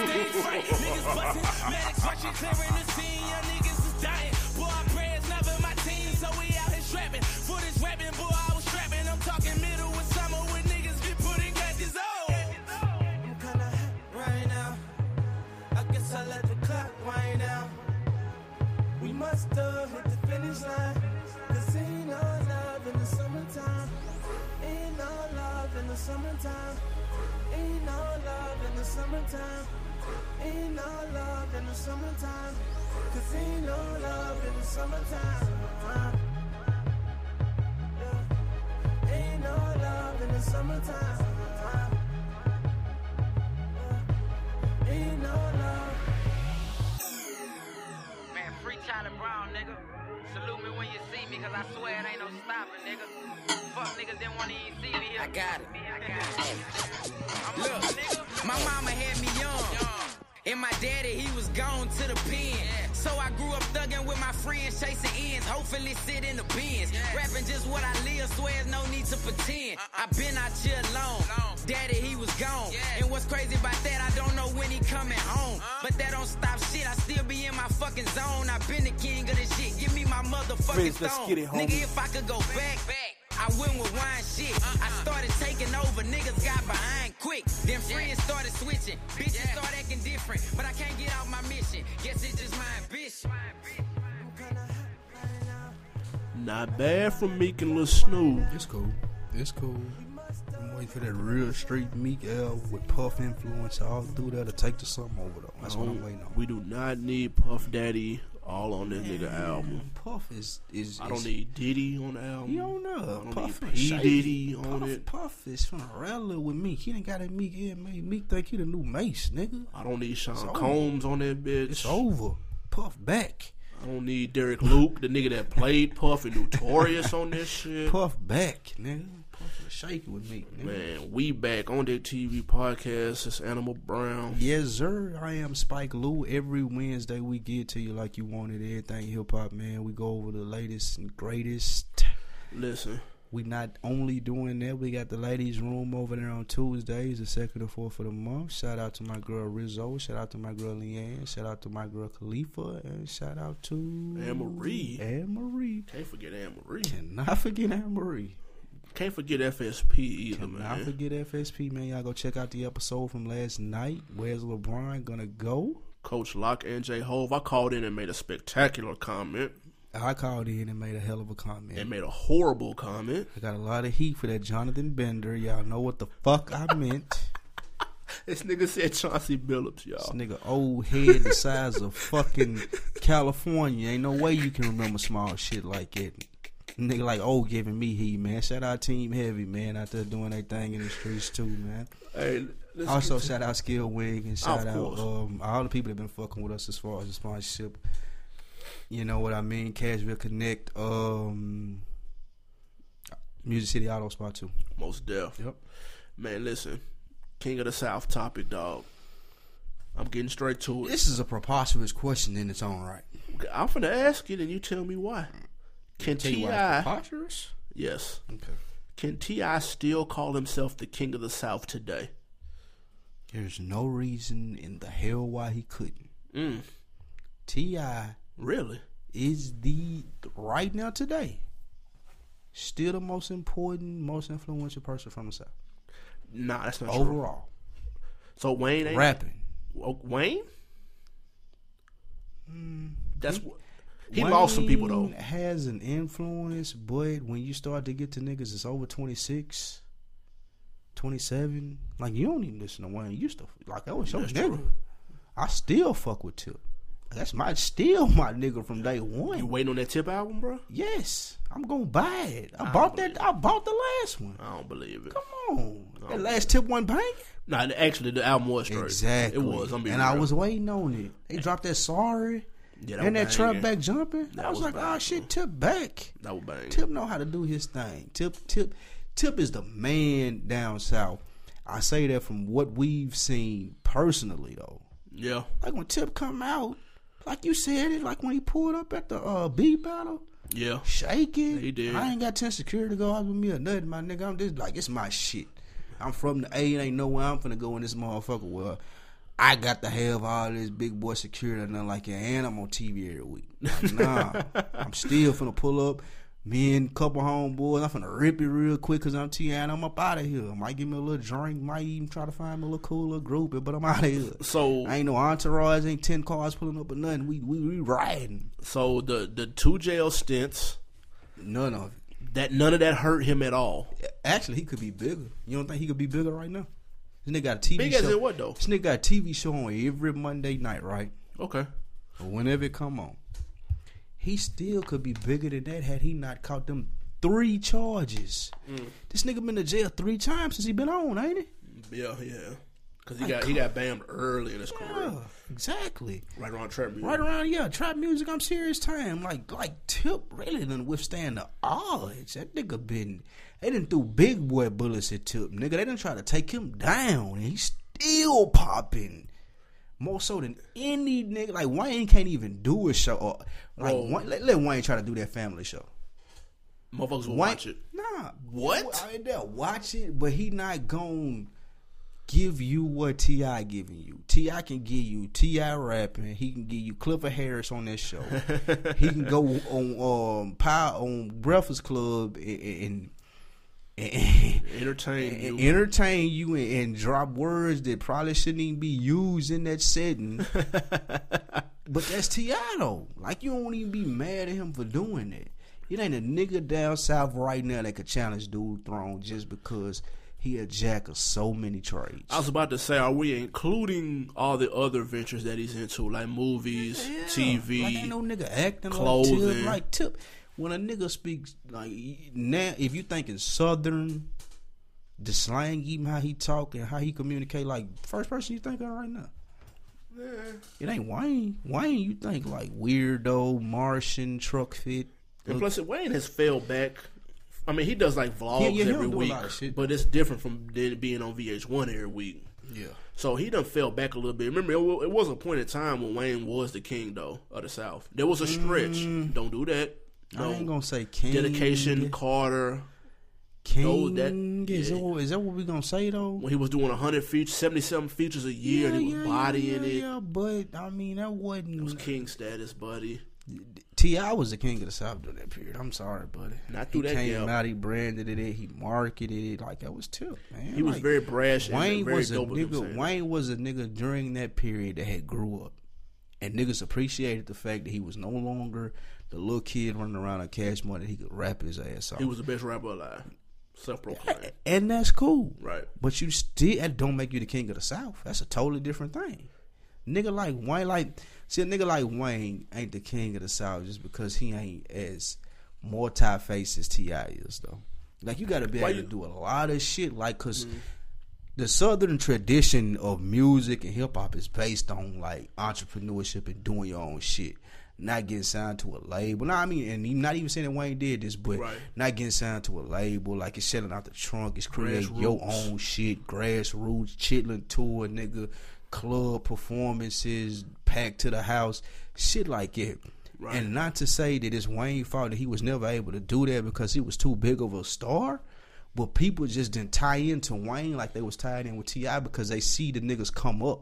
Niggas busting, medics rushing, the scene. Young niggas is dying. Boy, I pray it's never my team. So we out here strapping. For this rapping, boy, I was strapping. I'm middle of summer when niggas oh. hot right now. I guess I let the clock wind down. We must have hit the finish line. Ain't no love in the summertime. Ain't no love in the summertime. Ain't no love in the summertime. Ain't no love in the summertime. Cause ain't no love in the summertime. Yeah. Ain't no love in the summertime. Yeah. Ain't no love. Man, free Tyler Brown, nigga. Salute me when you see me, cause I swear it ain't no stopping, nigga. Fuck niggas didn't wanna even see me. I got it. I got it. Look, my mama had me young. And my daddy, he was gone to the pen. So I grew up thugging with my friends, chasing ends. Hopefully sit in the bins. Rapping just what I live, swear no need to pretend. i been out here alone. Daddy, he was gone. And what's crazy about that, I don't know when he coming home. But that don't stop shit, I still be in my fucking zone. I been the king of this shit. Give me my motherfucking Riz, let's stone. get it, homie. Nigga, if I could go back, I went with wine shit. I started taking over, niggas got behind quick. Then friends started switching, bitches started acting different. But I can't get out my mission. Guess it's just my ambition. Not bad from Meek and Lil Snupe. It's cool. It's cool. I'm waiting for that real street Meek L with Puff influence all through that to take the something over though. That's what I'm waiting on. We do not need Puff Daddy all on this nigga album. Puff is is. I don't need Diddy on the album. You don't know. I don't Puff need P. Diddy on Puff, it. Puff is from rally with Meek. He done got that Meek in. Made Meek think he the new Mase, nigga. I don't need Sean It's over. Combs on that bitch. It's over. Puff back. I don't need Derek Luke, the nigga that played Puff and Notorious on this shit. Puff back, nigga. Puff is shaky with Meek, nigga. Man, we back on that TV podcast. It's Animal Brown. Yes, sir. I am Spike Lou. Every Wednesday we get to you like you wanted everything hip hop, man. We go over the latest and greatest. Listen, We not only doing that, we got the ladies' room over there on Tuesdays, the second and fourth of the month. Shout out to my girl Rizzo. Shout out to my girl Leanne. Shout out to my girl Khalifa. And shout out to Anne Marie. Anne Marie. can't forget Anne Marie. Cannot forget Anne Marie. Can't forget FSP either, Cannot man. forget FSP, man. Y'all go check out the episode from last night. Where's LeBron gonna go? Coach Locke and J Hove. I called in and made a spectacular comment I called in and made a hell of a comment. and made a horrible comment. I got a lot of heat for that Jonathan Bender. Y'all know what the fuck I meant. This nigga said Chauncey Billups, y'all. This nigga old head the size of fucking California. Ain't no way you can remember small shit like it. Nigga like oh giving me heat, man. Shout out Team Heavy, man, out there doing their thing in the streets too, man. Hey, Also get to- shout out Skill Wig and shout out um all the people that been fucking with us as far as the sponsorship. You know what I mean? Cashville Connect, um Music City Auto Spot too. most deaf. Yep. Man, listen, King of the South topic, dog. I'm getting straight to it. This is a preposterous question in its own right. I'm finna ask it, and you tell me why. Can Tell you why it's Ti? preposterous? Yes. Okay. Can Ti still call himself the King of the South today? There's no reason in the hell why he couldn't. Mm, T.I. really? is the, right now today, still the most important, most influential person from the South. Nah, that's not true. Overall. So Wayne ain't Rapping. Oh, Wayne? Mm, That's what he lost some people though. Wayne has an influence, but when you start to get to niggas that's over 26, 27, like you don't even listen to Wayne. You used to like that was your That's nigga. true. I still fuck with Tip. That's my still my nigga from day one. You waiting on that Tip album, bro? Yes, I'm gonna buy it. I, I bought that. I bought the last one. I don't believe it. Come on, that last tip one bang. Nah, actually, the album was straight. Exactly, It was. And I was waiting on it. They dropped that sorry Yeah, and that truck back jumping. That I was, was like, oh shit, Tip back. That was bang. Tip know how to do his thing. Tip, Tip, Tip is the man down south. I say that from what we've seen personally, though. Yeah. Like when Tip come out, like you said it, like when he pulled up at the uh, beat battle. Yeah. shaking. He did. I ain't got ten security guards with me or nothing, my nigga. I'm just like it's my shit. I'm from the A. It ain't nowhere I'm finna go in this motherfucker. Well, I got to have all this big boy security and nothing like that. And I'm on TV every week. Like, nah, I'm still finna pull up. Me and a couple homeboys, I'm finna rip it real quick because I'm T and I'm up out of here. Might give me a little drink, might even try to find me a little cooler group, but I'm out of here. So I ain't no entourage, ain't ten cars pulling up or nothing. We we, we riding. so the the two jail stints None of it. that none of that hurt him at all. Actually, he could be bigger. You don't think he could be bigger right now? This nigga got a TV Big show. as in what though? This nigga got a TV show on every Monday night, right? Okay. Or whenever it come on. He still could be bigger than that had he not caught them three charges. Mm. This nigga been to jail three times since he been on, ain't he? Yeah, yeah. Cause he got he got banned early in his Yeah, career, exactly. right around trap music. Right around, yeah, trap music, I'm serious time. Like, like Tip really didn't withstand the odds. That nigga been, they didn't threw big boy bullets at Tip, nigga. They didn't try to take him down, and he's still popping. more so than any nigga. Like Wayne can't even do a show. Or, like. Wayne, let, let Wayne try to do that family show. Motherfuckers will Wayne, watch it. Nah, What? I mean, they'll watch it, but he not gon' give you what Ti giving you. Ti can give you Ti rapping. He can give you Clifford Harris on that show. he can go on um power on Breakfast Club and. and, and Entertain and you. entertain you and, and drop words that probably shouldn't even be used in that setting. but that's Ti though. Like you don't even be mad at him for doing that. It ain't a nigga down south right now that could challenge Dude Throne just because he a jack of so many trades. I was about to say, are we including all the other ventures that he's into, like movies, Yeah. TV? Like ain't no nigga acting clothing. tip. Like tip. When a nigga speaks like now, if you thinking Southern, the slang, even how he talk and how he communicate, like first person you think of right now. Yeah. It ain't Wayne. Wayne, you think like weirdo, Martian, Trukfit. And plus, Wayne has fell back. I mean, he does like vlogs Yeah, yeah, every don't do a week, lot of shit. but it's different from being on VH1 every week. Yeah. So he done fell back a little bit. Remember, it, it was a point in time when Wayne was the king, though, of the South. There was a stretch. Don't do that. No. Mm. I ain't gonna say king. Dedication, Carter. King. No, that- is, yeah. that what, is that what we gonna say though? When he was doing 100 features, 77 features a year, and he was bodying yeah, it. Yeah, but I mean that It was wasn't. king status, buddy. Ti was the king of the south during that period. I'm sorry, buddy. Not he through that came gap. out, he branded it, he marketed it like that was tip, man. He was Like, very brash and Wayne very was a nigga. Wayne was a nigga during that period that had grew up, and niggas appreciated the fact that he was no longer the little kid running around on cash money. He could rap his ass off. He was the best rapper alive. Self proclaimed. and that's cool. Right. But you still that don't make you the king of the South. That's a totally different thing. Nigga like Wayne, like see a nigga like Wayne ain't the king of the South just because he ain't as multi faced as Ti is though. Like you got to be able Mm-hmm. to do a lot of shit. Like because the Southern tradition of music and hip hop is based on like entrepreneurship and doing your own shit. Not getting signed to a label. No, I mean, and not even saying that Wayne did this, but Right. not getting signed to a label. Like it's selling out the trunk. It's creating your own shit. Grassroots, chitlin tour, nigga, club performances, packed to the house, shit like it. Right. And not to say that it's Wayne's fault that he was never able to do that because he was too big of a star. But people just didn't tie into Wayne like they was tied in with T.I. because they see the niggas come up.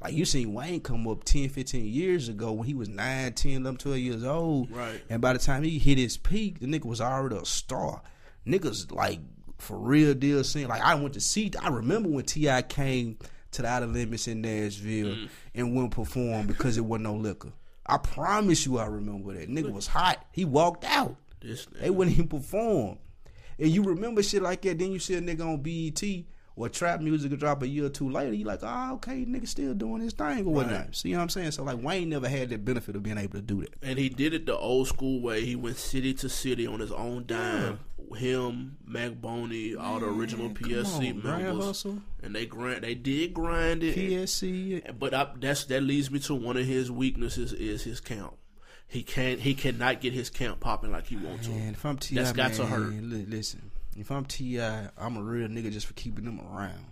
Like you seen Wayne come up 10, 15 years ago when he was 9, 10, 11, 12 years old. Right. And by the time he hit his peak, the nigga was already a star. Niggas like for real deal saying like I went to see I remember when T.I. came to the Outer Limits in Nashville Mm. and wouldn't perform because it wasn't no liquor. I promise you I remember that. Nigga was hot. He walked out. This They wouldn't even perform. And you remember shit like that, then you see a nigga on BET or trap music will drop a year or two later, you like, oh, okay, nigga still doing his thing or whatnot. Right. See what I'm saying? So like Wayne never had that benefit of being able to do that. And he did it the old school way. He went city to city on his own dime. Him, Mac Boney, all the original Man, PSC on, members, and they grind. They did grind it. PSC. But I, that's that leads me to one of his weaknesses is his count. He can't. He cannot get his count popping like he wants to. Man, if I'm Ti, That's got man, to hurt. li- listen, if I'm Ti, I'm a real nigga just for keeping them around.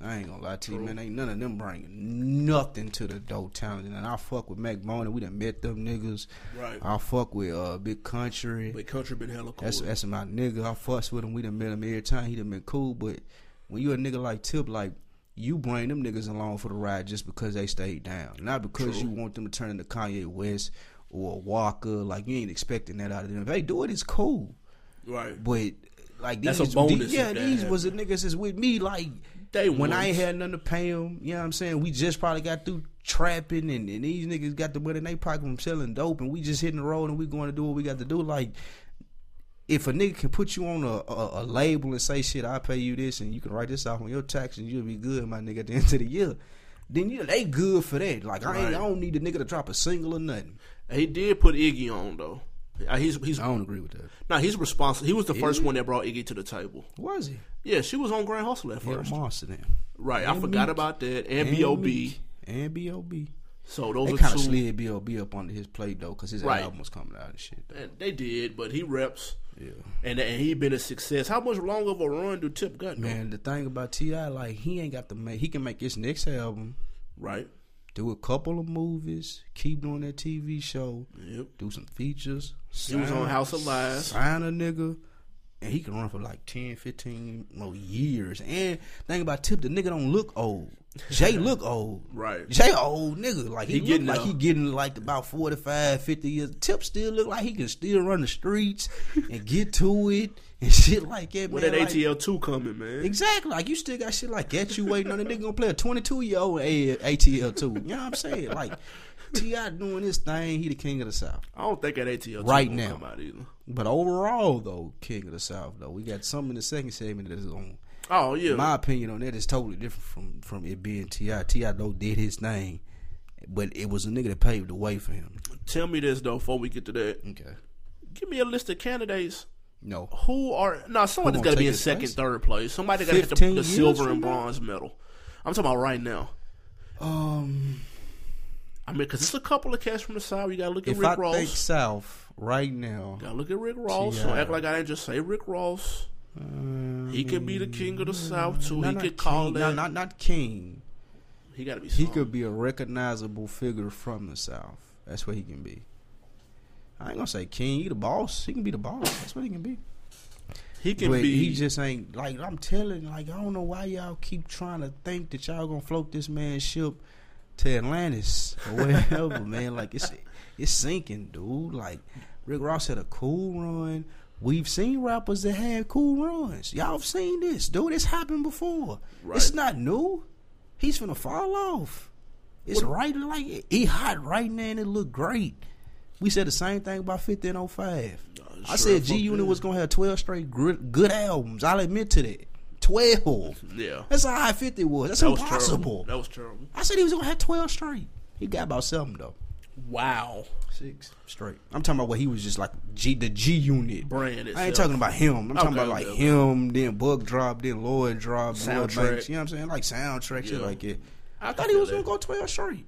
I ain't gonna lie to you, man. Ain't none of them bringing nothing to the dope talent. And I fuck with Mac Boney. We done met them niggas. Right. I fuck with uh, Big Country. But country been hella cool. That's that's my nigga. I fuss with him. We done met him every time. He done been cool. But when you a nigga like Tip, like you bring them niggas along for the ride just because they stayed down, not because True. you want them to turn into Kanye West or Walker. Like you ain't expecting that out of them. If they do it, it's cool. right. But like That's these, a bonus these- yeah, these was the niggas that's with me. Like they when I ain't had nothing to pay them, you know what I'm saying? We just probably got through trapping, and, and these niggas got the money in they pocket from selling dope, and we just hitting the road, and we going to do what we got to do. Like if a nigga can put you on a, a, a label and say shit, I pay you this, and you can write this off on your tax, and you'll be good, my nigga, at the end of the year. Then you they good for that. Like I ain't, Right. I don't need the nigga to drop a single or nothing. He did put Iggy on though. Uh, He's he's I don't agree with that. no, he's responsible. He was the first Iggy? one that brought Iggy to the table. Was he? Yeah, she was on Grand Hustle at Yeah, first. monster then. Right, I forgot Meek. about that. And, And B.O.B. Meek. and B.O.B. So those They are kind of slid B.O.B. up under his plate though, because his Right. album was coming out and shit. And they did, but he reps. Yeah. And and he been a success. How much longer of a run do Tip got? though? Man, the thing about Ti, like he ain't got to make. He can make his next album, Right. Do a couple of movies, keep doing that TV show, Yep. do some features. He was on House of Lies. Sign a nigga. And he can run for like 10, 15 more years. And think about Tip, the nigga don't look old. Jay look old. Right. Jay old nigga. Like he, He getting like there. he getting like about 45, 50 years. Tip still look like he can still run the streets and get to it and shit like that. When man. that Like- ATL two coming, man? Exactly. Like you still got shit like that you waiting on. The nigga gonna play a 22 year old ATL two. You know what I'm saying? Like Ti doing this thing. He the king of the South. I don't think that ATL two Right now. come out either. But overall, though, king of the South, though, we got something in the second segment that is on. Oh yeah, My opinion on that is totally different from from it being Ti. Ti though did his thing, but it was a nigga that paved the way for him. tell me this though before we get to that. Okay. Give me a list of candidates No. who are no. Somebody's got to be in second, place? third place. Somebody got to get the, the silver and bronze medal. I'm talking about right now. Um, I mean, because it's a couple of cats from the south. You got to look at if Rick I Ross. think South right now, Got to look at Rick Ross. Don't act like I didn't just say Rick Ross. um, He could be the king of the south too. no, he not could call king, that. No, not not king. he got to be. He could be a recognizable figure from the South. That's what he can be. I ain't gonna say king. He the boss. He can be the boss. That's what he can be. He can but be. he just ain't like I'm telling. Like I don't know why y'all keep trying to think that y'all gonna float this man's ship to Atlantis or wherever, man. Like it's it's sinking, dude. Like Rick Ross had a cool run. We've seen rappers that had cool runs. Y'all have seen this, dude. It's happened before. Right. It's not new. He's gonna fall off. It's right like he hot right now and it look great. We said the same thing about 50 and 05. I said G Unit was gonna have 12 straight good, good albums. I'll admit to that. 12. yeah. That's how high 50 was. That's That impossible. That was terrible. I said he was gonna have 12 straight. He got about seven though. Wow. Six straight. I'm talking about what he was just like G the G unit. Brand I ain't talking about him. I'm talking about like okay, him, then Buck Drop, then Lloyd Drop, Lloyd Soundtrack. Banks. You know what I'm saying? Like soundtrack, shit like it. I I thought he was gonna go 12 straight.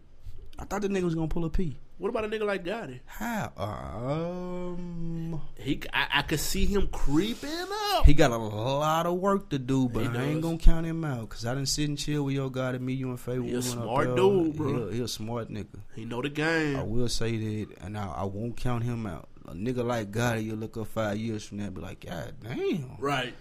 I thought the nigga was gonna pull a P. What about a nigga like Gotti? How? Um, He, I, I could see him creeping up. he got a lot of work to do, but He I ain't gonna count him out because I didn't sit and chill with your guy to meet you and Faye. He a when we went up smart dude, bro. He a, he a smart nigga. He know the game. I will say that, and I, I won't count him out. A nigga like Gotti, you look up five years from now, be like, God damn. Right.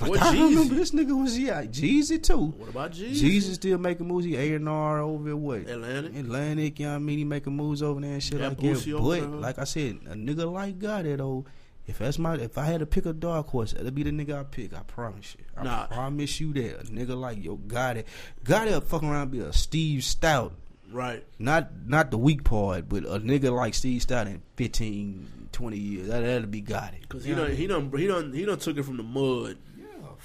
Like, What I remember this nigga was yeah, Jeezy too. What about Jeezy? Jeezy still making moves. He A and R over at what? Atlantic. Atlantic, you know what I mean? He making moves over there and shit Yeah, like that. But like I said, a nigga like Gotti though, if that's my if I had to pick a dark horse, that'd be the nigga I pick. I promise you. I Nah. promise you that. A nigga like yo Gotti, Gotti will fucking around be a Steve Stoute. Right. Not not the weak part, but a nigga like Steve Stoute in 15, 20 years. That that'd be Gotti. Cause he You know done he done he done he done took it from the mud.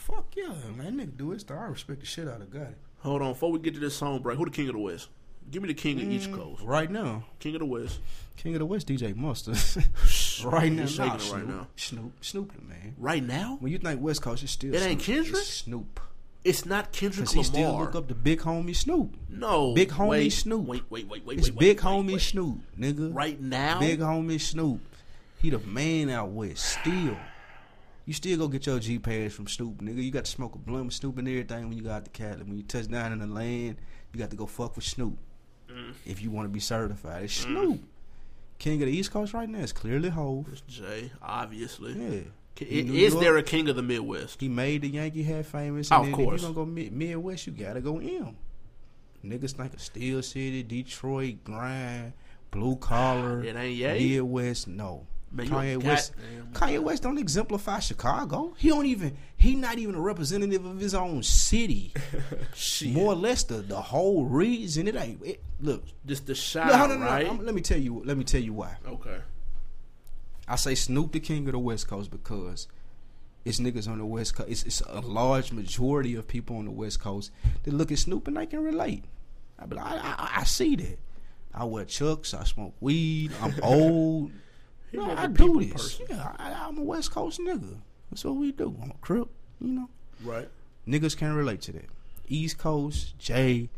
Fuck yeah, man. Nigga do his stuff. I respect the shit out of Gotti. Hold on, before we get to this song break, who the king of the West? Give me the king of Mm. each coast. Right now, King of the West. King of the West, DJ Mustard. right now, He's shaking nah, it Snoop, right now. Snoop, Snoop, the man. Right now, When you think West Coast, it's still It ain't Kendrick? It's Snoop. it's not Kendrick he still Lamar. look up to big homie Snoop. no, Big homie wait, Snoop. Wait, wait, wait, wait, It's wait, big wait, homie wait. Snoop, nigga. Right now, Big homie Snoop. He the man out west. Still. You still go get your G pads from Snoop, nigga. You got to smoke a blunt with Snoop and everything when you got out to Cali. When you touch down in the land, you got to go fuck with Snoop. Mm. If you want to be certified. It's Snoop. King of the East Coast right now is clearly Hove. It's Jay, obviously. Yeah. New Is there a king of the Midwest? He made the Yankee hat famous. Oh, And of then course. If you gonna go mid- Midwest, you gotta go M. Niggas think of Steel City, Detroit, grind, blue collar. It ain't Ye? Midwest, no. Man, Kanye West. Kanye West don't exemplify Chicago. He don't even. He not even a representative of his own city. Shit. More or less the the whole reason. It ain't. It, look. Just the shot, No, no, no, no. right? I'm- let me tell you. Let me tell you why. okay. I say Snoop the king of the West Coast because it's niggas on the West Coast. It's, it's a large majority of people on the West Coast that look at Snoop and they can relate. I be like, I, I, I see that. I wear chucks. I smoke weed. I'm old. No, I do this. person. Yeah, I, I'm a West Coast nigga. That's what we do. I'm a crip. You know, Right. niggas can't relate to that. East Coast, Jay,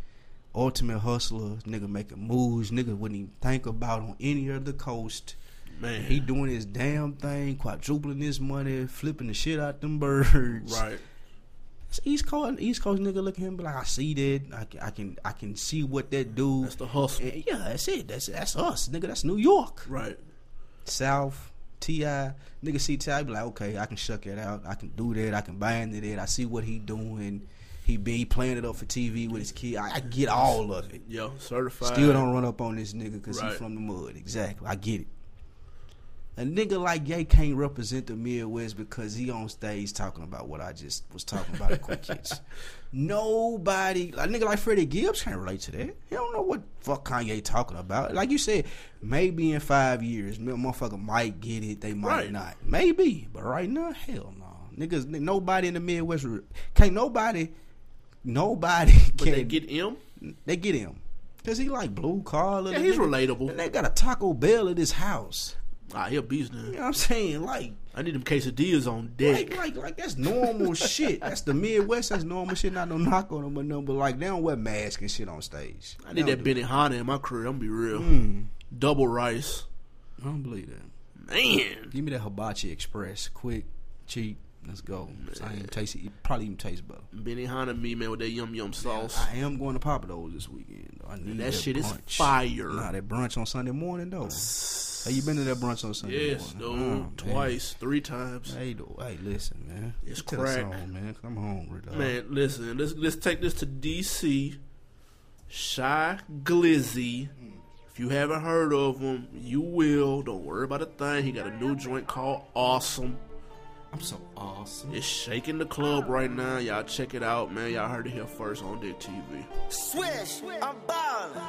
ultimate hustler, nigga making moves. Nigga wouldn't even think about on any other coast. Man. He doing his damn thing, quadrupling his money, flipping the shit out them birds. right. It's East Coast, East Coast nigga look at him, be like, I see that. I can, I can, I can see what that do. That's the hustle. And yeah, that's it. That's that's us, nigga. That's New York, Right. South. Ti nigga see Ti be like, okay, I can shuck it out. I can do that. I can buy into that, I see what he doing. He be playing it up for TV with his kid. I, I get all of it. Yo, certified. Still don't run up on this nigga because Right. he from the mud. Exactly. I get it. A nigga like Ye can't represent the Midwest because he on stage talking about what I just was talking about at Quick Hits. Nobody, a nigga like Freddie Gibbs can't relate to that. He don't know what fuck Kanye talking about. Like you said, maybe in five years, motherfucker might get it. They might Right. not. Maybe, but right now, hell no. Niggas, nobody in the Midwest can't. Nobody, nobody But can they get him. they get him. Cause he like blue collar. Yeah, he's nigga- relatable. And they got a Taco Bell at his house. Ah, he a beast now. You know what I'm saying? Like, I need them quesadillas on deck. like, like, like that's normal shit. That's the Midwest. That's normal shit. Not no knock on them or no, but like they don't wear masks and shit on stage. I need that Hanna in my career. I'm gonna be real. Mm. Double rice. I don't believe that. Man. Give me that hibachi express, quick, cheap. Let's go. I ain't taste it. it. Probably even taste better. Benihana me, man, with that yum yum sauce. I am going to Pappadeaux this weekend. Though. I need that shit is fire. Nah, that brunch on Sunday morning though. Have you been to that brunch on Sunday yes, dude. morning? Oh, man. Twice, three times. Hey, though, hey, listen, man. It's Get crack. on, man. I'm hungry, dog. Man, listen, let's let's take this to DC. Shy Glizzy. If you haven't heard of him, you will. Don't worry about a thing. He got a new joint called Awesome. I'm so awesome. It's shaking the club right now. Y'all check it out, man. Y'all heard it here first on Deck TV. Swish, I'm ballin'.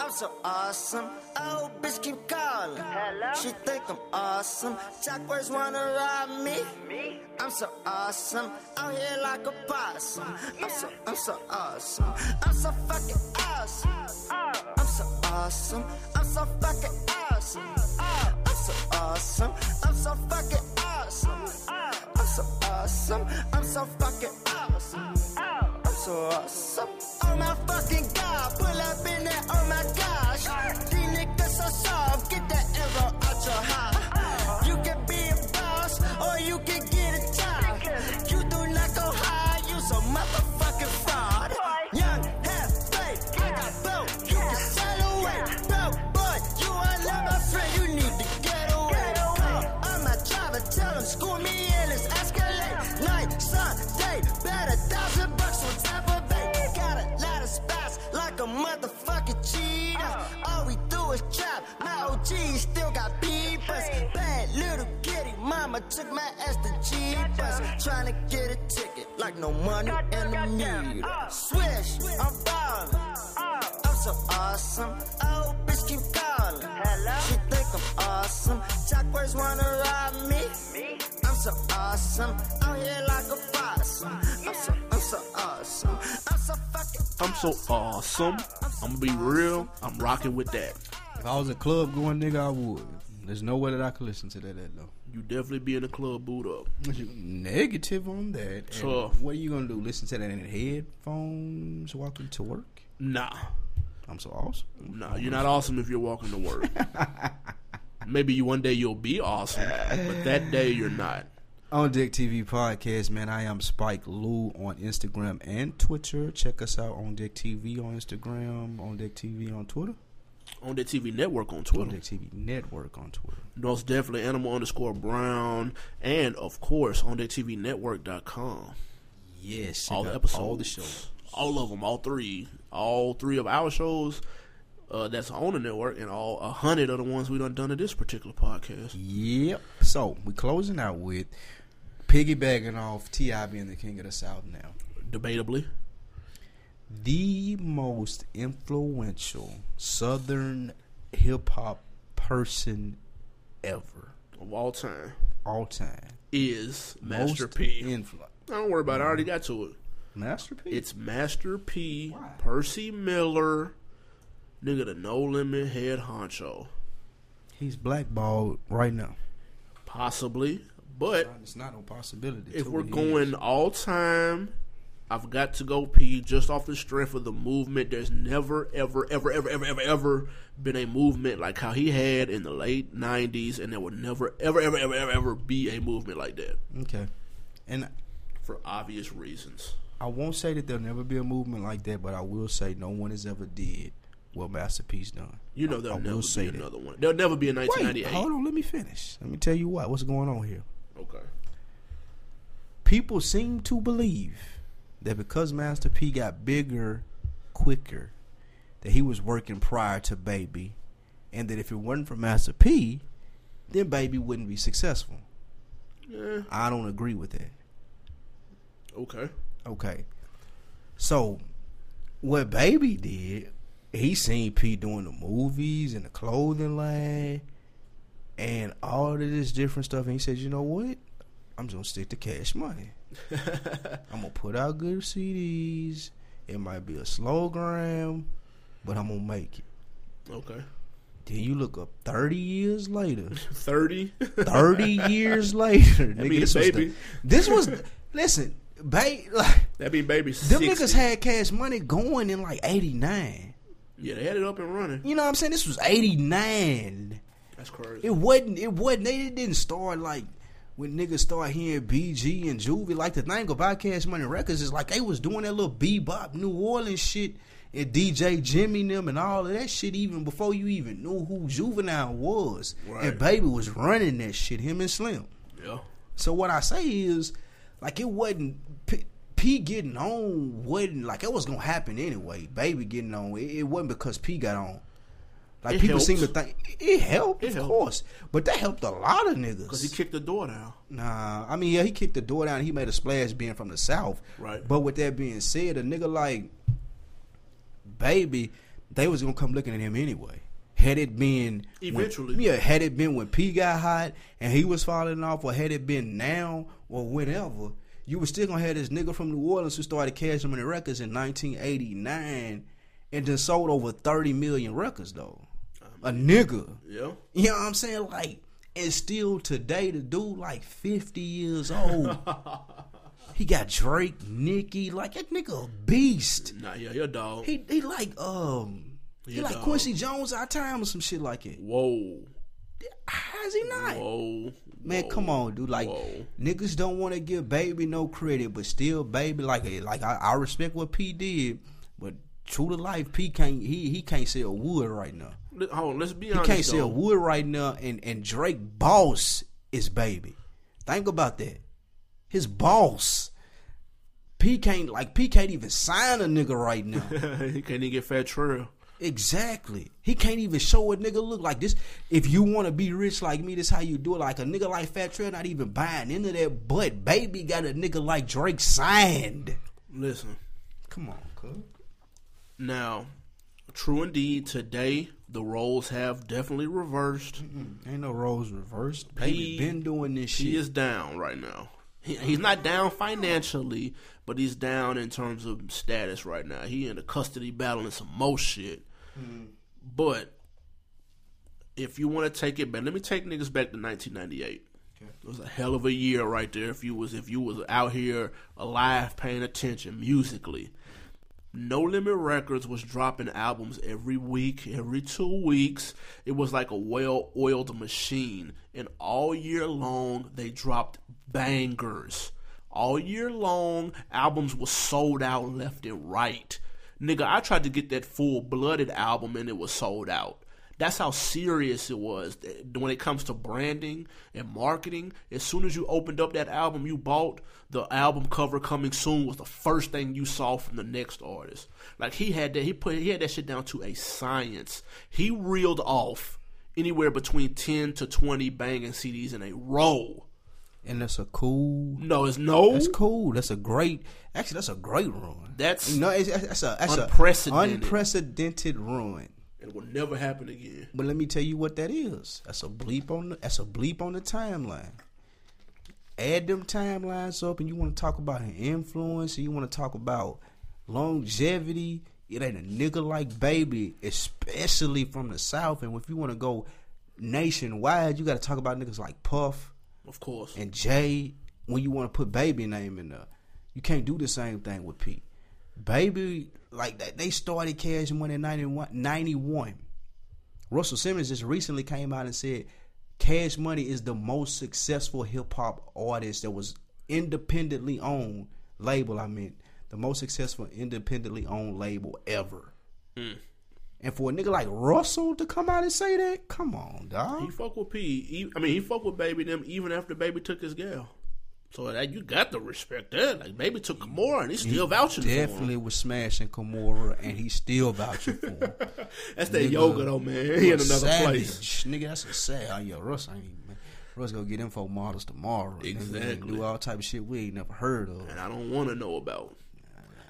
I'm so awesome. Oh, bitch keep calling. Hello? She think I'm awesome. Jackboys wanna rob me. Me? I'm so awesome. Out here like a possum. I'm so, I'm so awesome. I'm so fucking awesome. Uh, uh. I'm so awesome. I'm so fucking awesome. Uh, I'm so awesome. I'm so fucking awesome. I'm so awesome. I'm so fucking awesome. I'm so awesome. Oh my fucking god, pull up in there, oh my gosh. These niggas so soft, get that arrow out your heart. You can be a boss, or you can get motherfucking cheetah. All we do is trap, my OG still got beepers. Bad little kitty, mama took my ass to Jeepers. Trying to get a ticket, like no money in the meter. Swish, I'm ballin'. I'm so awesome. Oh, bitch keep calling. She think I'm awesome. Jackboys wanna rob me. I'm so awesome. Out here like a possum. I'm so, I'm so awesome. I'm so fucking. I'm so awesome. I'm gonna be real. I'm rocking with that. If I was a club going nigga, I would. There's no way that I could listen to that, that though. You definitely be in the club boot up. Negative on that. Tough. What are you gonna do? Listen to that in headphones walking to work? Nah, I'm so awesome. nah. You're not awesome if you're walking to work. Maybe you one day you'll be awesome, but that day you're not. On Deck TV podcast, man, I am Spike Lou on Instagram and Twitter. Check us out on Deck TV on Instagram, on Deck TV on Twitter, On the TV network on Twitter. on. Deck TV Network on Twitter. Most definitely animal underscore brown. And of course on the TV network.com. Yes, all the episodes, all the shows. all of them, all three, all three of our shows. Uh, that's on the network, and all a hundred of the ones we done done in this particular podcast. Yep. So we closing out with piggybacking off Ti being the king of the South now. Debatably, The most influential Southern hip hop person ever, of all time, all time. is Master Most P. influ- Don't worry about it. I already got to it. Master P. It's Master P. Percy Miller, nigga, the No Limit head honcho, He's blackballed right now. possibly. But It's not no possibility. if we're going all time, I've got to go P just off the strength of the movement. There's never, ever, ever, ever, ever, ever, ever been a movement like how he had in the late '90s, and there would never, ever, ever, ever, ever, ever be a movement like that. okay, and for obvious reasons. I won't say that there'll never be a movement like that, but I will say no one has ever did what Master P's done. You know there'll I never will be say that. another one. There'll never be a 1998. Wait, hold on, let me finish. Let me tell you what what's going on here. Okay. People seem to believe that because Master P got bigger quicker, that he was working prior to Baby, and that if it wasn't for Master P, then Baby wouldn't be successful. Yeah. I don't agree with that. Okay. Okay. So what Baby did, he seen P doing the movies and the clothing line and all of this different stuff and he said, You know what? I'm just gonna stick to cash money. I'm gonna put out good CDs. It might be a slow gram, but I'm gonna make it. Okay. Then you look up thirty years later. 30. 30 years later. nigga, mean this was Baby. the- this was listen, babe like that be baby Them 60. niggas had cash money going in like 89. Yeah, they had it up and running. You know what I'm saying? This was 89. That's crazy. It wasn't, it wasn't, they didn't start like when niggas start hearing BG and Juvie. Like the thing about Cash Money Records is like they was doing that little bebop New Orleans shit and DJ Jimmy and them and all of that shit even before you even knew who Juvenile was. Right. And Baby was running that shit, him and Slim. yeah. So what I say is, like it wasn't P, P getting on wasn't like it was gonna happen anyway. Baby getting on, it, it wasn't because P got on. Like It people seem to think it helped, It of helped. course, but that helped a lot of niggas. Because he kicked the door down. Nah, I mean, yeah, he kicked the door down. He made a splash being from the south. Right. But with that being said, a nigga like Baby, they was gonna come looking at him anyway. Had it been when- Eventually. yeah. Had it been when P got hot and he was falling off, or had it been now or whenever, you were still gonna have this nigga from New Orleans who started Cash Money Records in 1989 and then sold over 30 million records though. A nigga. Yeah. You know what I'm saying? Like, and still today, the dude like 50 years old. he got Drake, Nicki, like that nigga a beast. Nah, yeah, your dog. He he like um he like dog. Quincy Jones our time or some shit like it. Whoa. How's he not? Whoa. Man, Whoa. come on, dude. Like Whoa. niggas don't want to give baby no credit, but still, baby, like like I, I respect what P did, but true to life, P can't he he can't sell wood right now. Hold on, let's be He honest. can't sell wood right now, and and Drake boss is baby. Think about that. His boss. P can't like P can't even sign a nigga right now. he can't even get Fat Trel. exactly. He can't even show a nigga look like this. If you want to be rich like me, this how you do it. Like a nigga like Fat Trel not even buying into that. But baby got a nigga like Drake signed. Listen. Come on, cuz. Now, true indeed, today the roles have definitely reversed. Ain't no roles reversed. Baby He- been doing this shit. He is down right now. He, he's not down financially, but he's down in terms of status right now. He in a custody battle and some more shit. Mm-hmm. But if you want to take it back, let me take niggas back to 1998. Okay. It was a hell of a year right there. If you was if you was out here alive, paying attention musically. No Limit Records was dropping albums every week, every two weeks. It was like a well oiled machine. And all year long, they dropped bangers. All year long, albums were sold out left and right. Nigga, I tried to get that full blooded album and it was sold out. That's how serious it was when it comes to branding and marketing. As soon as you opened up that album you bought, the album cover coming soon was the first thing you saw from the next artist. Like he had that, he put he had that shit down to a science. He reeled off anywhere between ten to twenty banging CDs in a row. and that's a cool No, it's no. That's cool. That's a great. Actually, that's a great run. That's- no, it's, that's a that's Unprecedented. a unprecedented run. It will never happen again. But let me tell you what that is. That's a bleep on the. That's a bleep on the timeline. Add them timelines up, and you want to talk about an influence, and you want to talk about longevity. It ain't a nigga like baby, especially from the south. And if you want to go nationwide, you got to talk about niggas like Puff Of course. and Jay when you want to put baby name in there. You can't do the same thing with P. Baby, like that, they started Cash Money in 91, 91. Russell Simmons just recently came out and said Cash Money is the most successful hip hop artist that was independently owned label. I meant the most successful independently owned label ever. Mm. And for a nigga like Russell to come out and say that, come on, dog. He fuck with P. He, I mean, he fuck with Baby them even after Baby took his gal. So that you got the respect that. Like Baby took Kimora and he's still vouching for him. Definitely was smashing Kimora, and he still vouching for him. That's that Nigga, yoga though, man. He in another savage. place. Nigga, that's a sad. Oh, yeah, Russ ain't. Man. Russ gonna get info models tomorrow. Exactly. do all type of shit we ain't never heard of. And I don't want to know about.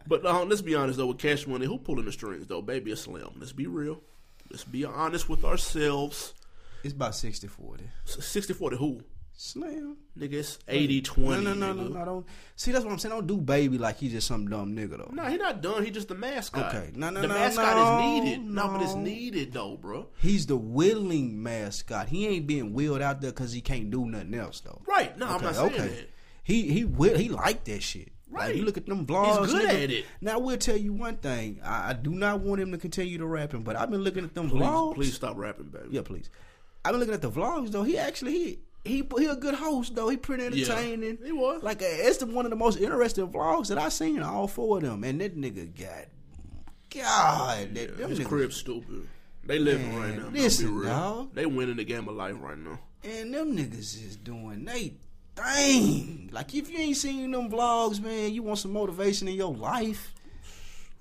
But uh, let's be honest though, with Cash Money, who pulling the strings though? Baby or Slim? Let's be real. Let's be honest with ourselves. It's about 60-40. 60 40 who? Slim. Nigga, it's 80 20. No, no, no, no, no. Don't see. That's what I'm saying. Don't do baby like he's just some dumb nigga though. No, he not done. He just the mascot. Okay. No, no, the no, The mascot no, is needed. No, but it's needed though, bro. He's the willing mascot. He ain't being wheeled out there because he can't do nothing else though. Right. No, I'm not saying that. He he will he like that shit. Like Right. you look at them vlogs. He's good nigga. at it. Now I will tell you one thing. I, I do not want him to continue to rapping, but I've been looking at them Please, vlogs. please stop rapping, baby. Yeah, please. I've been looking at the vlogs though. He actually he he he a good host though. He pretty Yeah, entertaining. he was. like uh, it's the, one of the most interesting vlogs that I seen. All four of them, and that nigga got God. That, them His niggas- crib stupid. They living Man, right now. listen, Don't be real. dog. They winning the game of life right now. And them niggas is doing they thing. Like if you ain't seen them vlogs, man, you want some motivation in your life.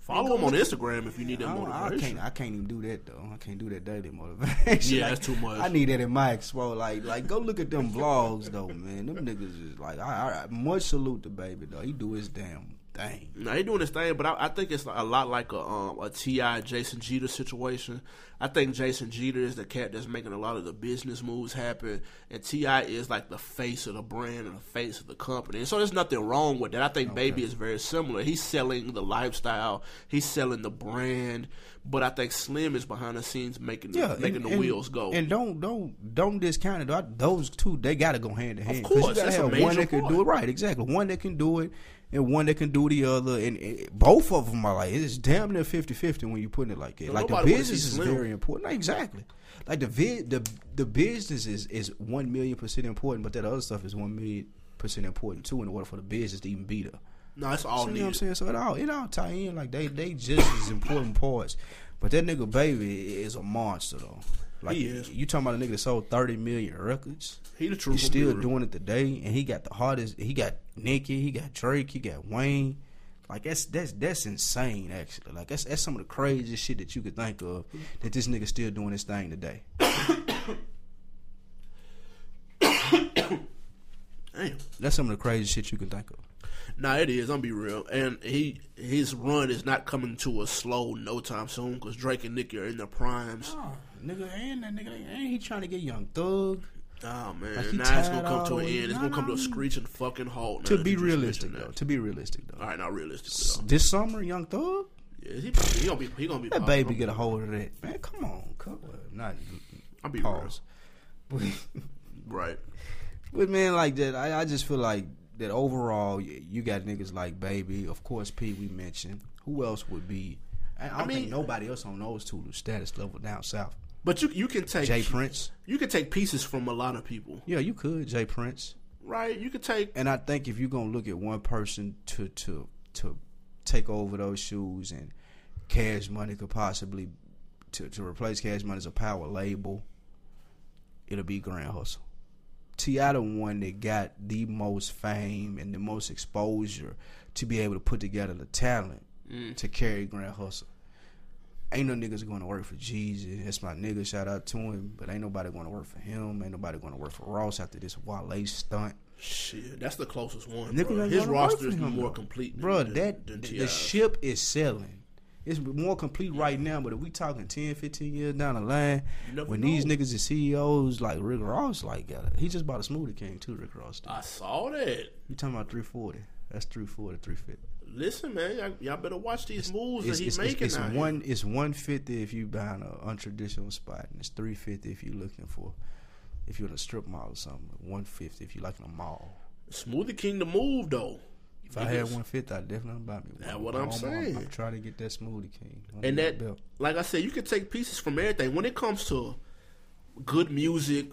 Follow him on Instagram if you need that I, I motivation. can't. I can't even do that though. I can't do that daily motivation. Yeah, Like, that's too much. I need that in my expo. Like, like go look at them vlogs though, man. Them niggas is like, I, I much salute the baby though. He do his damn thing. Now he doing his thing, but I, I think it's a lot like a um, a T.I. Jason Geter situation. I think Jason Geter is the cat that's making a lot of the business moves happen, and T.I. is like the face of the brand and the face of the company. And so there's nothing wrong with that. I think Baby is very similar. He's selling the lifestyle, he's selling the brand, but I think Slim is behind the scenes making the, Yeah, making and- the and- wheels go. And don't don't don't discount it. Those two they got to go hand in hand. 'Cause course, you gotta have one that can do it right. Exactly, one that can do it, and one that can do the other. And, and both of them are like it's damn near 50-50 when you put it like that. Like the nobody wanna see business is very important. Like, exactly. Like the vi- the the business is is one million percent important, but that other stuff is one million percent important too. In order for the business to even be there. no, it's all So, you know what I'm saying? So it all it all tie in like they they just as important parts. But that nigga baby is a monster though. Like He is. you talking about a nigga that sold thirty million records. He the truth. He's still doing it today, and he got the hardest. He got Nicki, he got Drake, he got Wayne. Like that's that's that's insane. Actually, like that's that's some of the craziest shit that you could think of. That this nigga still doing his thing today. Damn. That's some of the craziest shit you can think of. Nah, it is. I'm be real, and he his run is not coming to a slow no time soon because Drake and Nicki are in their primes. Oh, nigga, and that nigga, ain't he trying to get Young Thug? Oh man, Like, now it's gonna come to an end. It's Nah, gonna come to a screeching fucking halt. To be that you just realistic though. To be realistic though. All right, now realistically though, This summer, Young Thug, yeah, he, he gonna be he gonna be that popping. baby get a hold of that. Man, come on, come on. Not I'll be pause. Right. But man, like that, I, I just feel like that overall, you got niggas like Baby, of course, P. We mentioned. Who else would be? I, I don't mean- think nobody else on those two status level down south. But you you can take J. Prince, You can take pieces from a lot of people, yeah, you could J. Prince. right? You could take And I think if you're gonna look at one person to to to take over those shoes, and Cash Money could possibly to to replace Cash Money as a power label, it'll be Grand Hustle. T.I. the one that got the most fame and the most exposure to be able to put together the talent mm. to carry Grand Hustle. Ain't no niggas going to work for Jesus. That's my nigga. Shout out to him. But ain't nobody going to work for him. Ain't nobody going to work for Ross after this Wale stunt. shit. That's the closest one. His roster is more though. complete, Bro, that than the ship is selling. It's more complete right now, but if we talking 10, 15 years down the line, when these niggas are CEOs like Rick Ross, like uh, he just bought a Smoothie King too. Rick Ross, did. I saw that. you talking about three forty? That's three forty, three fifty. Listen, man, y'all, y'all better watch these moves It's, that he's it's, it's, making. it's out here. one. It's one fifty if you buying an untraditional spot, and it's three fifty if you're looking for if you're in a strip mall or something. One fifty if you like in a mall. Smoothie King to move though. If I had one fifty, I'd definitely buy me one. That's what I'm saying. I'm, trying to get that Smoothie King. And that, belt. like I said, you can take pieces from everything. When it comes to good music,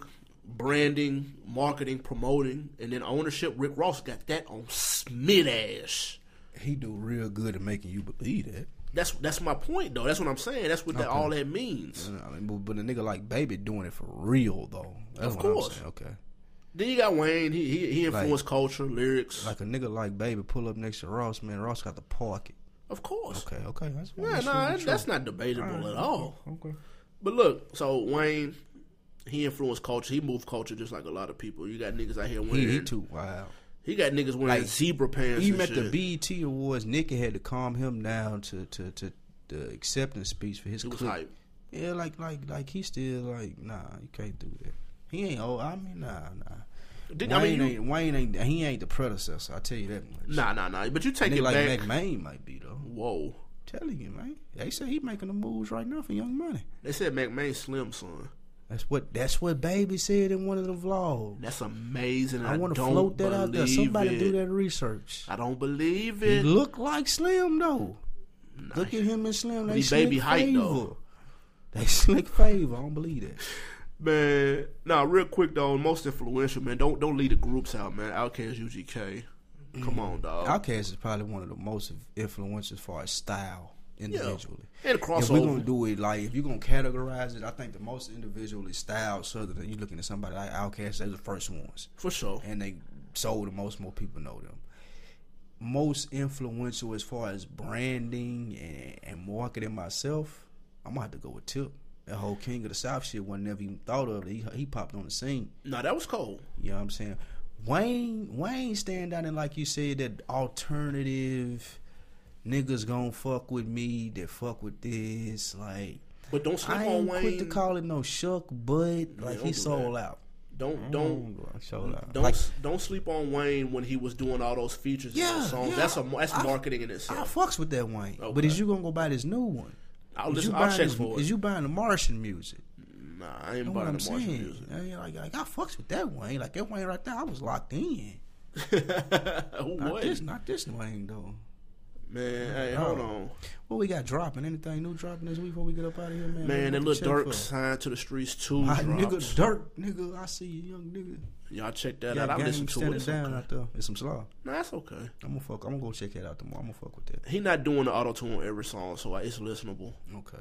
branding, marketing, promoting, and then ownership. Rick Ross got that on Smith ass. He do real good at making you believe that. That's that's my point though. That's what I'm saying. That's what that, all that means. I mean, but, but a nigga like Baby doing it for real though. That's Of course. Okay. Then you got Wayne. He he, he Like- influenced culture, lyrics. Like a nigga like Baby pull up next to Ross, man. Ross got the park it. of course. Okay, okay. That's Yeah, no, that, that's not debatable at all. Okay. But look, so Wayne, he influenced culture. He moved culture just like a lot of people. You got niggas out here wearing. He, he too wow. He got niggas wearing Like, zebra pants. Even at shit. the BET Awards, Nicki had to calm him down to to to the acceptance speech for his He was clip. hype. Yeah, like like like he still like nah, you can't do that. He ain't old. I mean nah nah. Did, Wayne I mean, you, ain't Wayne ain't he ain't the predecessor. I tell you that much. nah, nah, nah. But you take Nigga it like back. Mack Maine might be though. Whoa. Telling you, man. They say he making the moves right now for Young Money. They said Mack Maine slim son. That's what that's what Baby said in one of the vlogs. That's amazing. I, I, want to float that out there. Somebody it. do that research. I don't believe it. He look like Slim though. Look at him and Slim. They baby height, favor. though. They slick favor. I don't believe that. Man, nah, real quick though, most influential man. Don't don't leave the groups out, man. Outkast, UGK. Come mm. on, dog. Outkast is probably one of the most influential as far as style individually. And If we're gonna do it like if you're gonna categorize it, I think the most individually styled Southern. You're looking at somebody like Outkast, they're the first ones, For sure. and they sold the most. More people know them. Most influential as far as branding and, and marketing myself, I'm gonna have to go with Tip. That whole King of the South shit wasn't never even thought of. He, he popped on the scene. Nah, that was cold. You know what I'm saying? Wayne Wayne stand down and like you said that alternative niggas gonna fuck with me that fuck with this like But don't sleep I on ain't Wayne. quick to call it no shuck but like don't he do sold that. out. Don't don't Mm, sold don't like don't sleep on Wayne when he was doing all those features and Yeah, those songs. yeah. That's a that's I- marketing in itself. I itself. fucks with that Wayne. But is you gonna go buy this new one? I'll is listen. you I'll buying check this, for Is it. you buying the Martian music? Nah, I ain't Know buying I'm the Martian saying? music. I, ain't like, like I fucks with that Wayne. Like that Wayne right there, I was locked in. Who Not what? this, not this Wayne though. Man, hey, hold on. What we got dropping? Anything new dropping this week before we get up out of here, man? Man, that Lil Durk signed to the streets too. My nigga Durk, nigga, I see you, young nigga. Y'all check that Got out. I game listened to it. It's down okay. out there. It's some slaw. Nah, that's okay. I'm gonna fuck. I'm gonna go check that out tomorrow. I'm gonna fuck with that. He not doing the auto tune on every song, so it's listenable. Okay.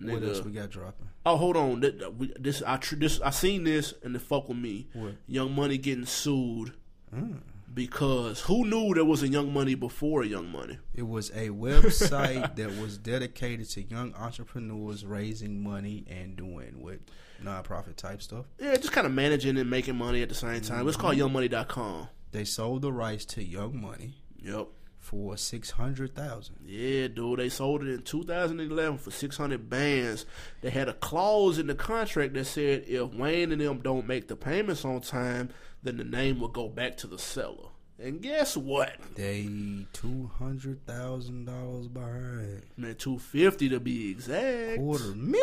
What else we got dropping? Oh, hold on. Th- th- This I this I seen this and it fuck with me. What? Young Money getting sued Mm. Because who knew there was a Young Money before Young Money? It was a website that was dedicated to young entrepreneurs raising money and doing what nonprofit type stuff. Yeah, just kind of managing and making money at the same time. It's called mm-hmm. YoungMoney.com. They sold the rights to Young Money Yep. for six hundred thousand. Yeah, dude. They sold it in 2011 for 600 bands. They had a clause in the contract that said if Wayne and them don't make the payments on time, then the name will go back to the seller. And guess what? They two hundred thousand dollars behind. Man, 250 to be exact. Quarter million.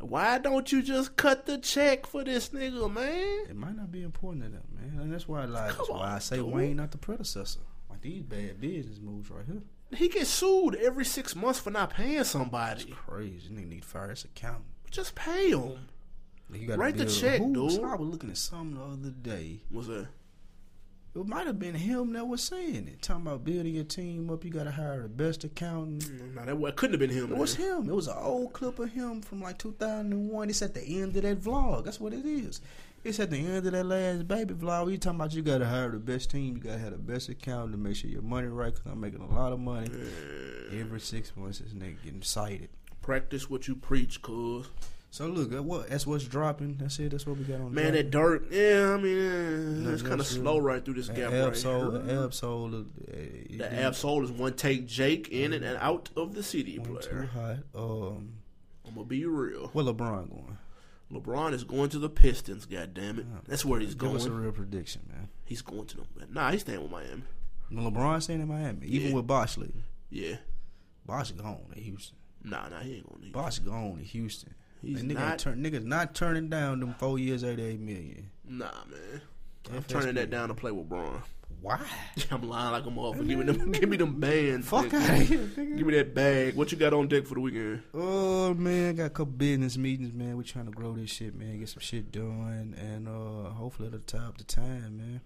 Why don't you just cut the check for this nigga, man? It might not be important to them, man. And that's why, like, that's why I say dude. Wayne not the predecessor. Like these bad business moves right here. He gets sued every six months for not paying somebody. Crazy. Nigga need to fire his accountant. Just pay him. You gotta Write the check, who, dude. So I was looking at something the other day. What's that? It might have been him that was saying it. Talking about building your team up, you gotta hire the best accountant. Mm, no, that wa- couldn't have been him. It was man. him. It was an old clip of him from like 2001. It's at the end of that vlog. That's what it is. It's at the end of that last baby vlog. You talking about you gotta hire the best team. You gotta have the best accountant to make sure your money right. Cause I'm making a lot of money every six months. This nigga getting cited. Practice what you preach, cuz. So look, what that's what's dropping. That's it. That's what we got on. Man, that dirt, yeah, I mean, No, it's kind of slow right through this gap Ab right Soul, Ab Soul, uh, The Ab Soul is one take Jake in and out of the city One too player. hot. Um, I'm gonna be real. where LeBron going? LeBron is going to the Pistons. God damn it, that's where he's going. Us a real prediction, man. He's going to them. Nah, he's staying with Miami. LeBron staying in Miami, even Yeah. with Bosh leaving. Yeah. Bosh gone to Houston. Nah, nah, he ain't going to. Bosh gone to Houston. He's nigga not- turn, niggas not turning down them four years, eighty eight million. Nah, man. I'm turning that down to play with Bron. Why? I'm lying like a motherfucker. Give me them, give me them bands. Fuck outta here. Give me that bag. What you got on deck for the weekend? Oh man, I got a couple business meetings, man. We trying to grow this shit, man. Get some shit done, and uh hopefully it'll tie up the time, man.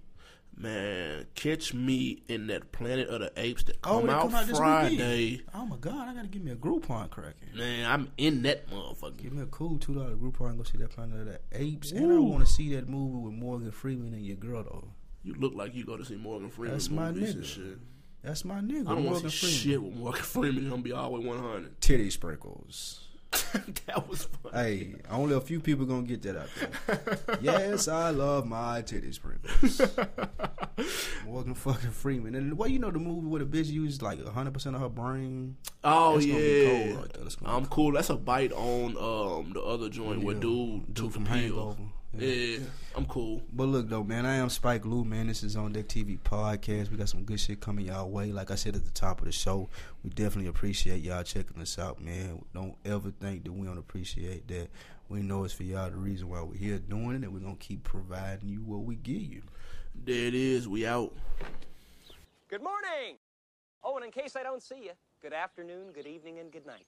Man, catch me in that Planet of the Apes that come, they out, this Friday. weekend. Oh my god, I gotta give me a Groupon cracking. Man, I'm in that motherfucker. Give me a cool two dollar Groupon and go see that Planet of the Apes, and I want to see that movie with Morgan Freeman and your girl though. You look like you go to see Morgan Freeman That's my nigga. shit. That's my nigga. I don't want to see Freeman. shit with Morgan Freeman. Gonna be all the way 100. Titty sprinkles. that was funny. Hey, only a few people gonna get that out there. yes, I love my titty sprinkles. Morgan fucking Freeman. And well, you know the movie where the bitch used like hundred percent of her brain. Oh That's yeah, gonna be cold right there. That's gonna I'm cool. That's a bite on um the other joint where dude Dude took from the pill. Hangover. Yeah. I'm cool. But look though, man, I am Spike Lou, man. This is on Deck TV podcast. We got some good shit coming y'all way. Like I said at the top of the show, we definitely appreciate y'all checking us out, man. Don't ever think that we don't appreciate that. We know it's for y'all the reason why we're here doing it, and we're gonna keep providing you what we give you. There it is. We out. Good morning. Oh, and in case I don't see you, good afternoon, good evening, and good night.